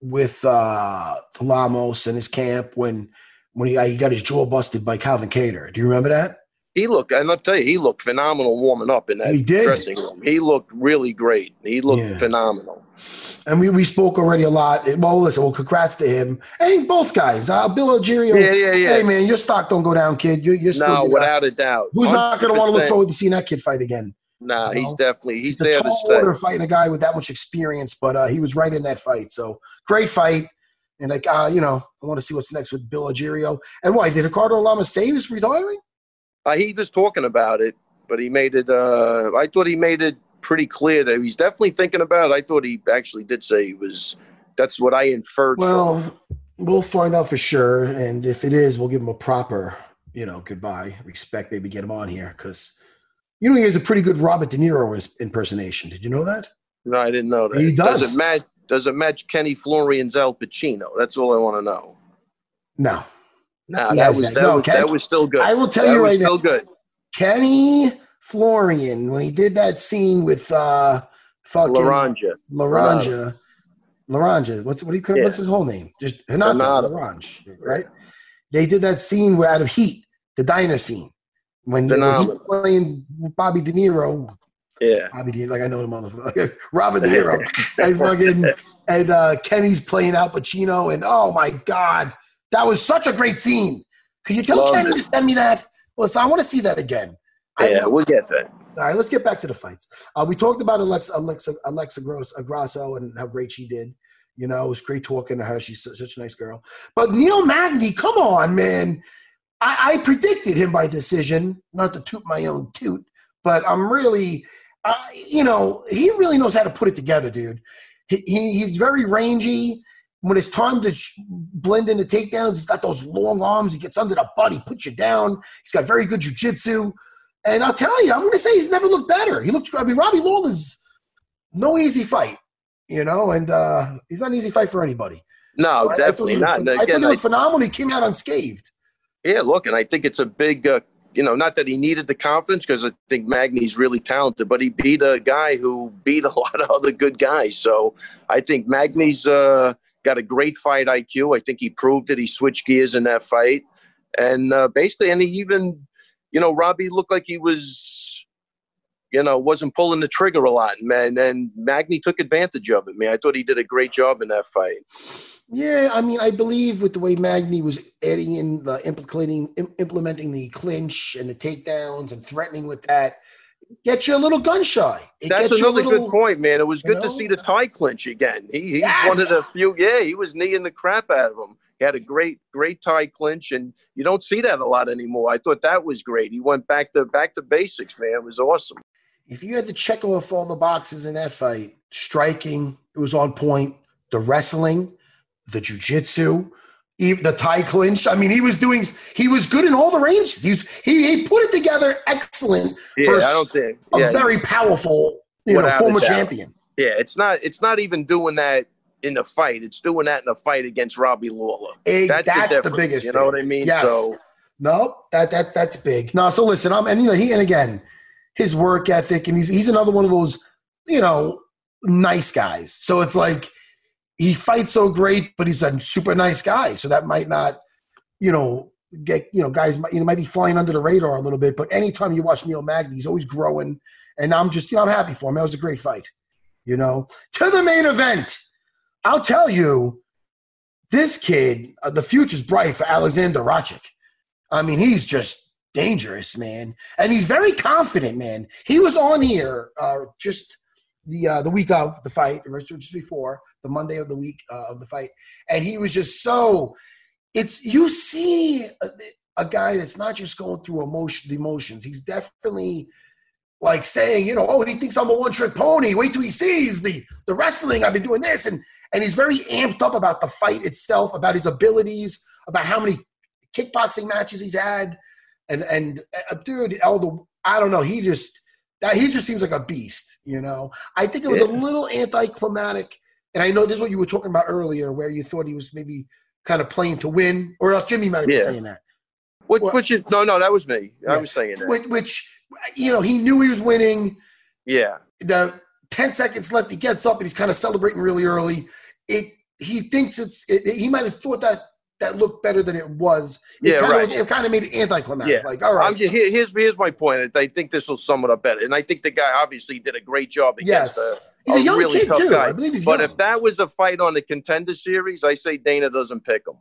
with uh Lamas and his camp when when he, he got his jaw busted by Calvin Kattar. Do you remember that? He looked, and I'll tell you, he looked phenomenal warming up in that He did. dressing room. He looked really great. He looked Yeah. phenomenal. And we, we spoke already a lot. Well, listen, well, congrats to him. Hey, both guys. Uh, Bill Algeo. Yeah, yeah, yeah. Hey, man, your stock don't go down, kid. You're, you're still No, without a doubt. Who's not going to want to look forward to seeing that kid fight again? Nah, You he's definitely he's the there to tall stay. order fighting a guy with that much experience, but uh, he was right in that fight. So great fight. And like, uh, you know, I want to see what's next with Bill Algeo. And why did Ricardo Lama save his retiring? Uh, he was talking about it, but he made it. Uh, I thought he made it pretty clear that he's definitely thinking about it. I thought he actually did say he was. That's what I inferred. Well, we'll find out for sure. And if it is, we'll give him a proper, you know, goodbye, respect, maybe get him on here because, you know, he has a pretty good Robert De Niro impersonation. Did you know that? No, I didn't know that. He does. Does it match? Does it match Kenny Florian's Al Pacino? That's all I want to know. No. Nah, that was that. that, No, was, Ken- that was still good. I will tell That you right now- still good. Kenny Florian, when he did that scene with uh fucking Laranja. Laranja. Laranja. What's what do you Yeah. what's his whole name? Just Hinato. Laranja, right? They did that scene where out of Heat, the diner scene. When, when he Phenomenal. playing Bobby De Niro, Yeah. Bobby De Niro, like I know the motherfucker, Robert De Niro, and fucking and uh, Kenny's playing Al Pacino, and oh my god, that was such a great scene. Could you tell Loved Kenny it. to send me that? Listen, I want to see that again. Yeah, we'll get that. all right, let's get back to the fights. Uh, we talked about Alexa, Alexa, Alexa Gross, Grasso and how great she did. You know, it was great talking to her. She's su- such a nice girl. But Neil Magny, come on, man. I, I predicted him by decision, not to toot my own toot, but I'm really, uh, you know, he really knows how to put it together, dude. He, he, he's very rangy. When it's time to blend into takedowns, he's got those long arms. He gets under the butt. He puts you down. He's got very good jujitsu. And I'll tell you, I'm going to say he's never looked better. He looked. I mean, Robbie Lawler's no easy fight, you know, and uh, he's not an easy fight for anybody. No, I- I definitely not. phen- And I thought he looked phenomenal. He came out unscathed. Yeah, look, and I think it's a big, uh, you know, not that he needed the confidence because I think Magny's really talented, but he beat a guy who beat a lot of other good guys. So I think Magny's uh, got a great fight IQ. I think he proved it. He switched gears in that fight, and uh, basically, and he even, you know, Robbie looked like he was, you know, wasn't pulling the trigger a lot, man. And Magny took advantage of it, man. I thought he did a great job in that fight. Yeah, I mean, I believe with the way Magny was adding in the implementing the clinch and the takedowns and threatening with that, get you a little gun shy. It That's gets you a another little, good point, man. It was you good to see the tie clinch again. He, he's Yes! one of the few. Yeah, he was kneeing the crap out of him. He had a great, great tie clinch, and you don't see that a lot anymore. I thought that was great. He went back to back to basics, man. It was awesome. If you had to check off all the boxes in that fight, striking, it was on point. The wrestling, the jujitsu, the tie clinch. I mean, he was doing. He was good in all the ranges. He was. He, he put it together excellent Yeah, for I a don't think. a Yeah, very powerful, you know, former champion. yeah. It's not. It's not even doing that in a fight. It's doing that in a fight against Robbie Lawler. That's, that's the difference, biggest You know thing. what I mean? Yes. So No, that that that's big. No, so listen, I'm and you know he and again, his work ethic, and he's he's another one of those, you know, nice guys. So it's like he fights so great, but he's a super nice guy. So that might not, you know, get you know guys might you know might be flying under the radar a little bit. But anytime you watch Neil Magny, he's always growing, and I'm just you know I'm happy for him. That was a great fight. You know, to the main event. I'll tell you, this kid, uh, the future's bright for Alexander Rakic. I mean, he's just dangerous, man, and he's very confident, man. He was on here uh, just the uh, the week of the fight, or just before the Monday of the week uh, of the fight, and he was just so. It's you see a, a guy that's not just going through emotion, the emotions. He's definitely like saying, you know, oh, he thinks I'm a one trick pony. Wait till he sees the the wrestling. I've been doing this, and and he's very amped up about the fight itself, about his abilities, about how many kickboxing matches he's had, and and uh, dude, Elder, I don't know, he just that he just seems like a beast, you know. I think it was a little anticlimactic, and I know this is what you were talking about earlier, where you thought he was maybe kind of playing to win, or else Jimmy might have been Yeah. saying that. which, Well- which is no, no, that was me. I was saying that. Which, which you know, he knew he was winning. yeah. the 10 seconds left he gets up and he's kind of celebrating really early it he thinks it's it, he might have thought that that looked better than it was it Yeah, kind right. of it kind of made it anticlimactic Yeah. like all right I'm just, here, here's here's my point. I think this will sum it up better, and I think the guy obviously did a great job against Yes. a, he's a, young really kid tough too guy. i believe he's But young if that was a fight on the contender series, I say Dana doesn't pick him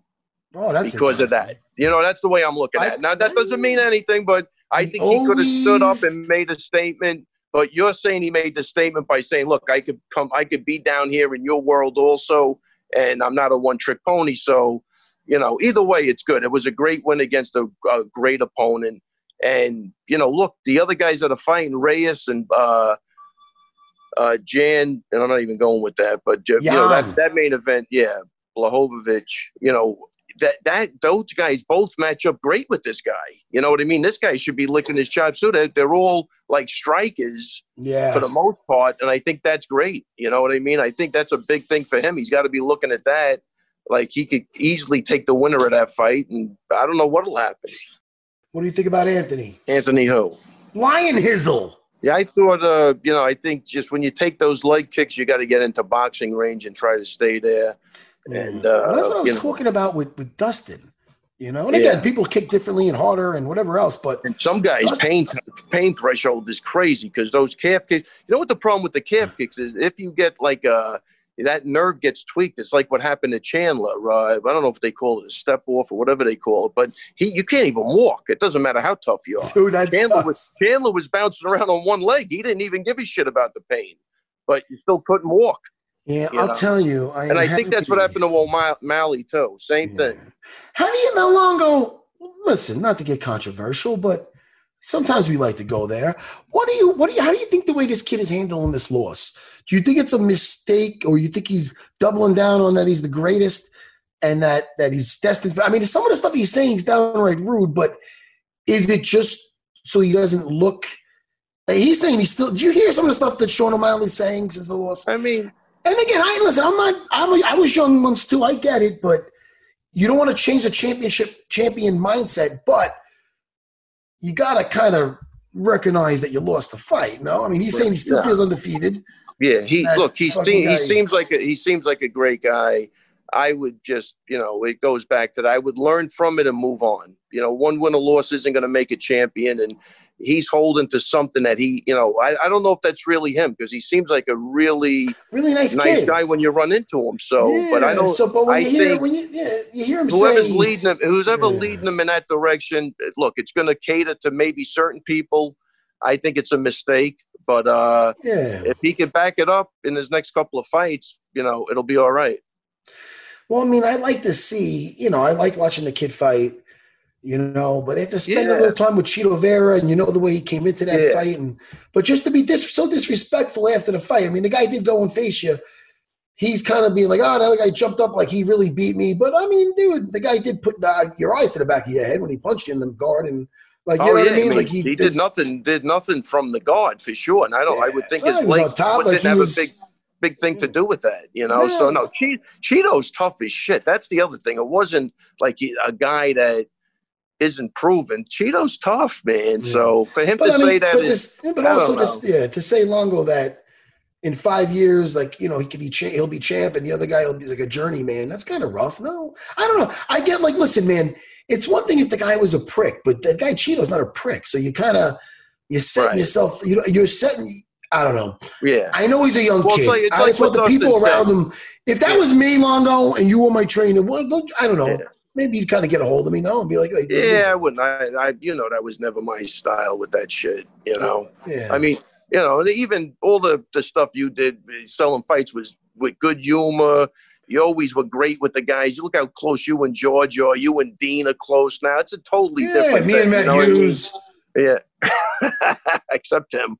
oh that's because of that. You know, that's the way I'm looking I- at it. Now, that doesn't mean anything, but I think he could have stood up and made a statement. But you're saying he made the statement by saying, "Look, I could come, I could be down here in your world also." and I'm not a one trick pony. So, you know, either way, it's good. It was a great win against a, a great opponent. And, you know, look, the other guys that are fighting, Reyes and uh, uh, Jan, and I'm not even going with that, but you know, that, that main event, yeah, Blachowicz, you know, that that those guys both match up great with this guy. You know what I mean? This guy should be licking his chops too. They're, they're all like strikers Yeah. for the most part, and I think that's great. You know what I mean? I think that's a big thing for him. He's got to be looking at that. Like he could easily take the winner of that fight, and I don't know what'll happen. What do you think about Anthony? Anthony who? Lion Hizzle. Yeah, I thought, uh, you know, I think just when you take those leg kicks, you got to get into boxing range and try to stay there. And uh, Well, that's what I was you know, talking about with, with Dustin. You know, and again, Yeah. people kick differently and harder and whatever else, but and some guys' Dustin- pain pain threshold is crazy because those calf kicks. You know what the problem with the calf kicks is? If you get like uh that nerve gets tweaked, it's like what happened to Chandler. Uh, I don't know if they call it a step off or whatever they call it, but he you can't even walk. It doesn't matter how tough you are. dude, that Chandler sucks. was Chandler was bouncing around on one leg. He didn't even give a shit about the pain, but you still couldn't walk. Yeah, I'll know. tell you. I And I think that's what happened to O'Malley too. Same thing. How do you know Longo? Listen, not to get controversial, but sometimes we like to go there. What do you? What do you? How do you think the way this kid is handling this loss? Do you think it's a mistake, or you think he's doubling down on that he's the greatest and that that he's destined? For, I mean, some of the stuff he's saying is downright rude, but is it just so he doesn't look? He's saying he's still. Do you hear some of the stuff that Sean O'Malley's saying since the loss? I mean, and again, I listen. I'm not. I'm. A, I was young once too. I get it, but you don't want to change the championship champion mindset. But you got to kind of recognize that you lost the fight. No, I mean he's saying he still Yeah. feels undefeated. Yeah, he That look. He fucking he seems like a, he seems like a great guy. I would just, you know, it goes back to that. I would learn from it and move on. You know, one win or loss isn't going to make a champion, and he's holding to something that he, you know, I, I don't know if that's really him because he seems like a really Really nice, nice kid. guy when you run into him. So, but I don't. So, but when I you hear when you yeah, you hear him whoever's say leading him, who's ever Yeah. leading them in that direction, look, it's going to cater to maybe certain people. I think it's a mistake, but uh, Yeah. if he can back it up in his next couple of fights, you know, it'll be all right. Well, I mean, I like to see, you know, I like watching the kid fight, you know, but after spending a little time with Chito Vera and you know the way he came into that Yeah. fight, and but just to be dis- so disrespectful after the fight. I mean, the guy did go and face you. He's kind of being like, oh, the guy jumped up like he really beat me. But I mean, dude, the guy did put the, your eyes to the back of your head when he punched you in the guard, and like, you oh, know what I mean? like Oh, he, he, did nothing, did nothing from the guard for sure. And I don't, I would think his was leg top, would- like didn't he have was- a big, big thing to do with that, you know. So no, che- Chito's tough as shit. That's the other thing. It wasn't like he, a guy that isn't proven. Chito's tough, man. So for him But to I mean, say that, but, is- this, but also this, yeah, to say Longo that in five years, like you know, he could be cha- he'll be champ, and the other guy will be like a journeyman. That's kind of rough. No, I don't know. I get like, listen, man. It's one thing if the guy was a prick, but the guy Chito's not a prick. So you kind of you're setting Right. yourself. You know, you're setting. I don't know. yeah. I know he's a young Well, kid. like- I just want the people around him. If that was me, Longo, and you were my trainer, well, I don't know. Yeah. Maybe you'd kind of get a hold of me, now and be like, hey, Yeah, I wouldn't. I, I, you know, that was never my style with that shit. You know, yeah. I mean, you know, even all the the stuff you did selling fights was with good humor. You always were great with the guys. You look how close you and George are. You and Dean are close now. It's a totally yeah, different. me thing, and you Matt know what I mean? Hughes. Yeah, except him.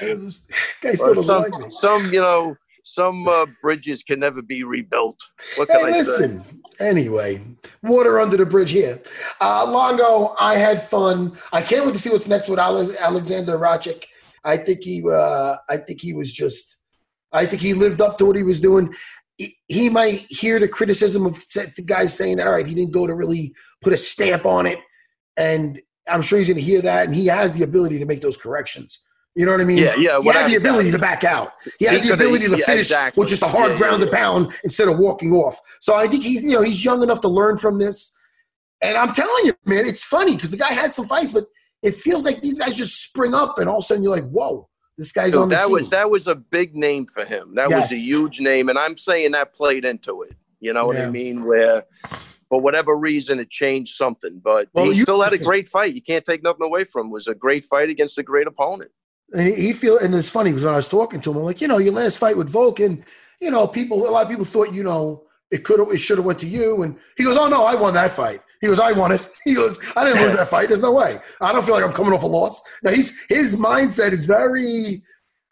Still some, like me. some, you know, some uh, bridges can never be rebuilt. What Hey, can I say? listen. Anyway, water under the bridge here. Uh, Longo, I had fun. I can't wait to see what's next with Alex, Alexander Rakic. I think he, uh, I think he was just, I think he lived up to what he was doing. He, might hear the criticism of the guys saying that, all right, he didn't go to really put a stamp on it, and I'm sure he's going to hear that, and he has the ability to make those corrections. You know what I mean? Yeah, yeah, He had the ability to back out. He had the ability to yeah, finish exactly. with just a hard Yeah, ground yeah, and pound instead of walking off. So I think he's, you know, he's young enough to learn from this. And I'm telling you, man, it's funny because the guy had some fights, but it feels like these guys just spring up, and all of a sudden you're like, whoa, this guy's So on the that was that was a big name for him. That was a huge name, and I'm saying that played into it. You know what Yeah. I mean? Where for whatever reason it changed something, but Well, he you- still had a great fight. You can't take nothing away from. him. It was a great fight against a great opponent. And he feel, and it's funny because when I was talking to him, I'm like, you know, your last fight with Volkan, you know, people, a lot of people thought, you know, it could have, it should have went to you. And he goes, oh no, I won that fight. He goes, I won it. He goes, I didn't lose that fight. There's no way. I don't feel like I'm coming off a loss. Now he's his mindset is very,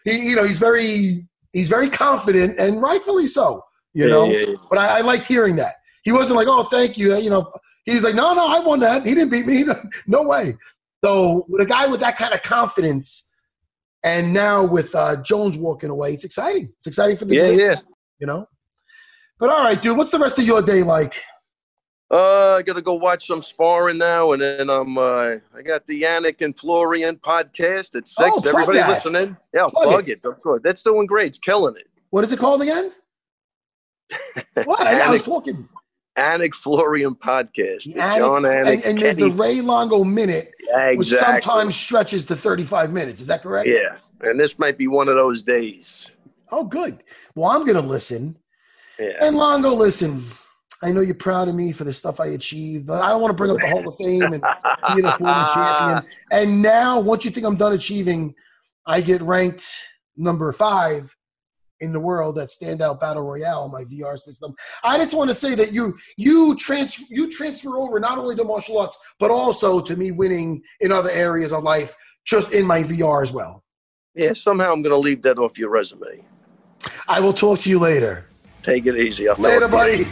he, you know, he's very, he's very confident and rightfully so. You Yeah, know, yeah, yeah. but I, I liked hearing that. He wasn't like, oh, thank you. You know, he's like, no, no, I won that. He didn't beat me. no way. So with a guy with that kind of confidence, and now with uh, Jones walking away, it's exciting. It's exciting for the Yeah, division, yeah. you know. But all right, dude, what's the rest of your day like? Uh, I gotta go watch some sparring now, and then I'm. Uh, I got the Yannick and Florian podcast at six. Oh, Everybody that. listening? Yeah, Plug plug, it. Of course, that's doing great. It's killing it. What is it called again? What? I, I was talking. Yannick Florian podcast. Yannick- Jon Anik. and, and there's the Ray Longo minute, Yeah, which exactly. sometimes stretches to 35 minutes. Is that correct? Yeah, and this might be one of those days. Oh, good. Well, I'm going to listen. Yeah. And Longo, listen, I know you're proud of me for the stuff I achieved. I don't want to bring up the Hall of Fame and being a former champion. And now, once you think I'm done achieving, I get ranked number five in the world at Standout Battle Royale, my VR system. I just want to say that you you transfer you transfer over not only to martial arts, but also to me winning in other areas of life, just in my VR as well. Yeah, somehow I'm gonna leave that off your resume. I will talk to you later. Take it easy. I'll Later, buddy.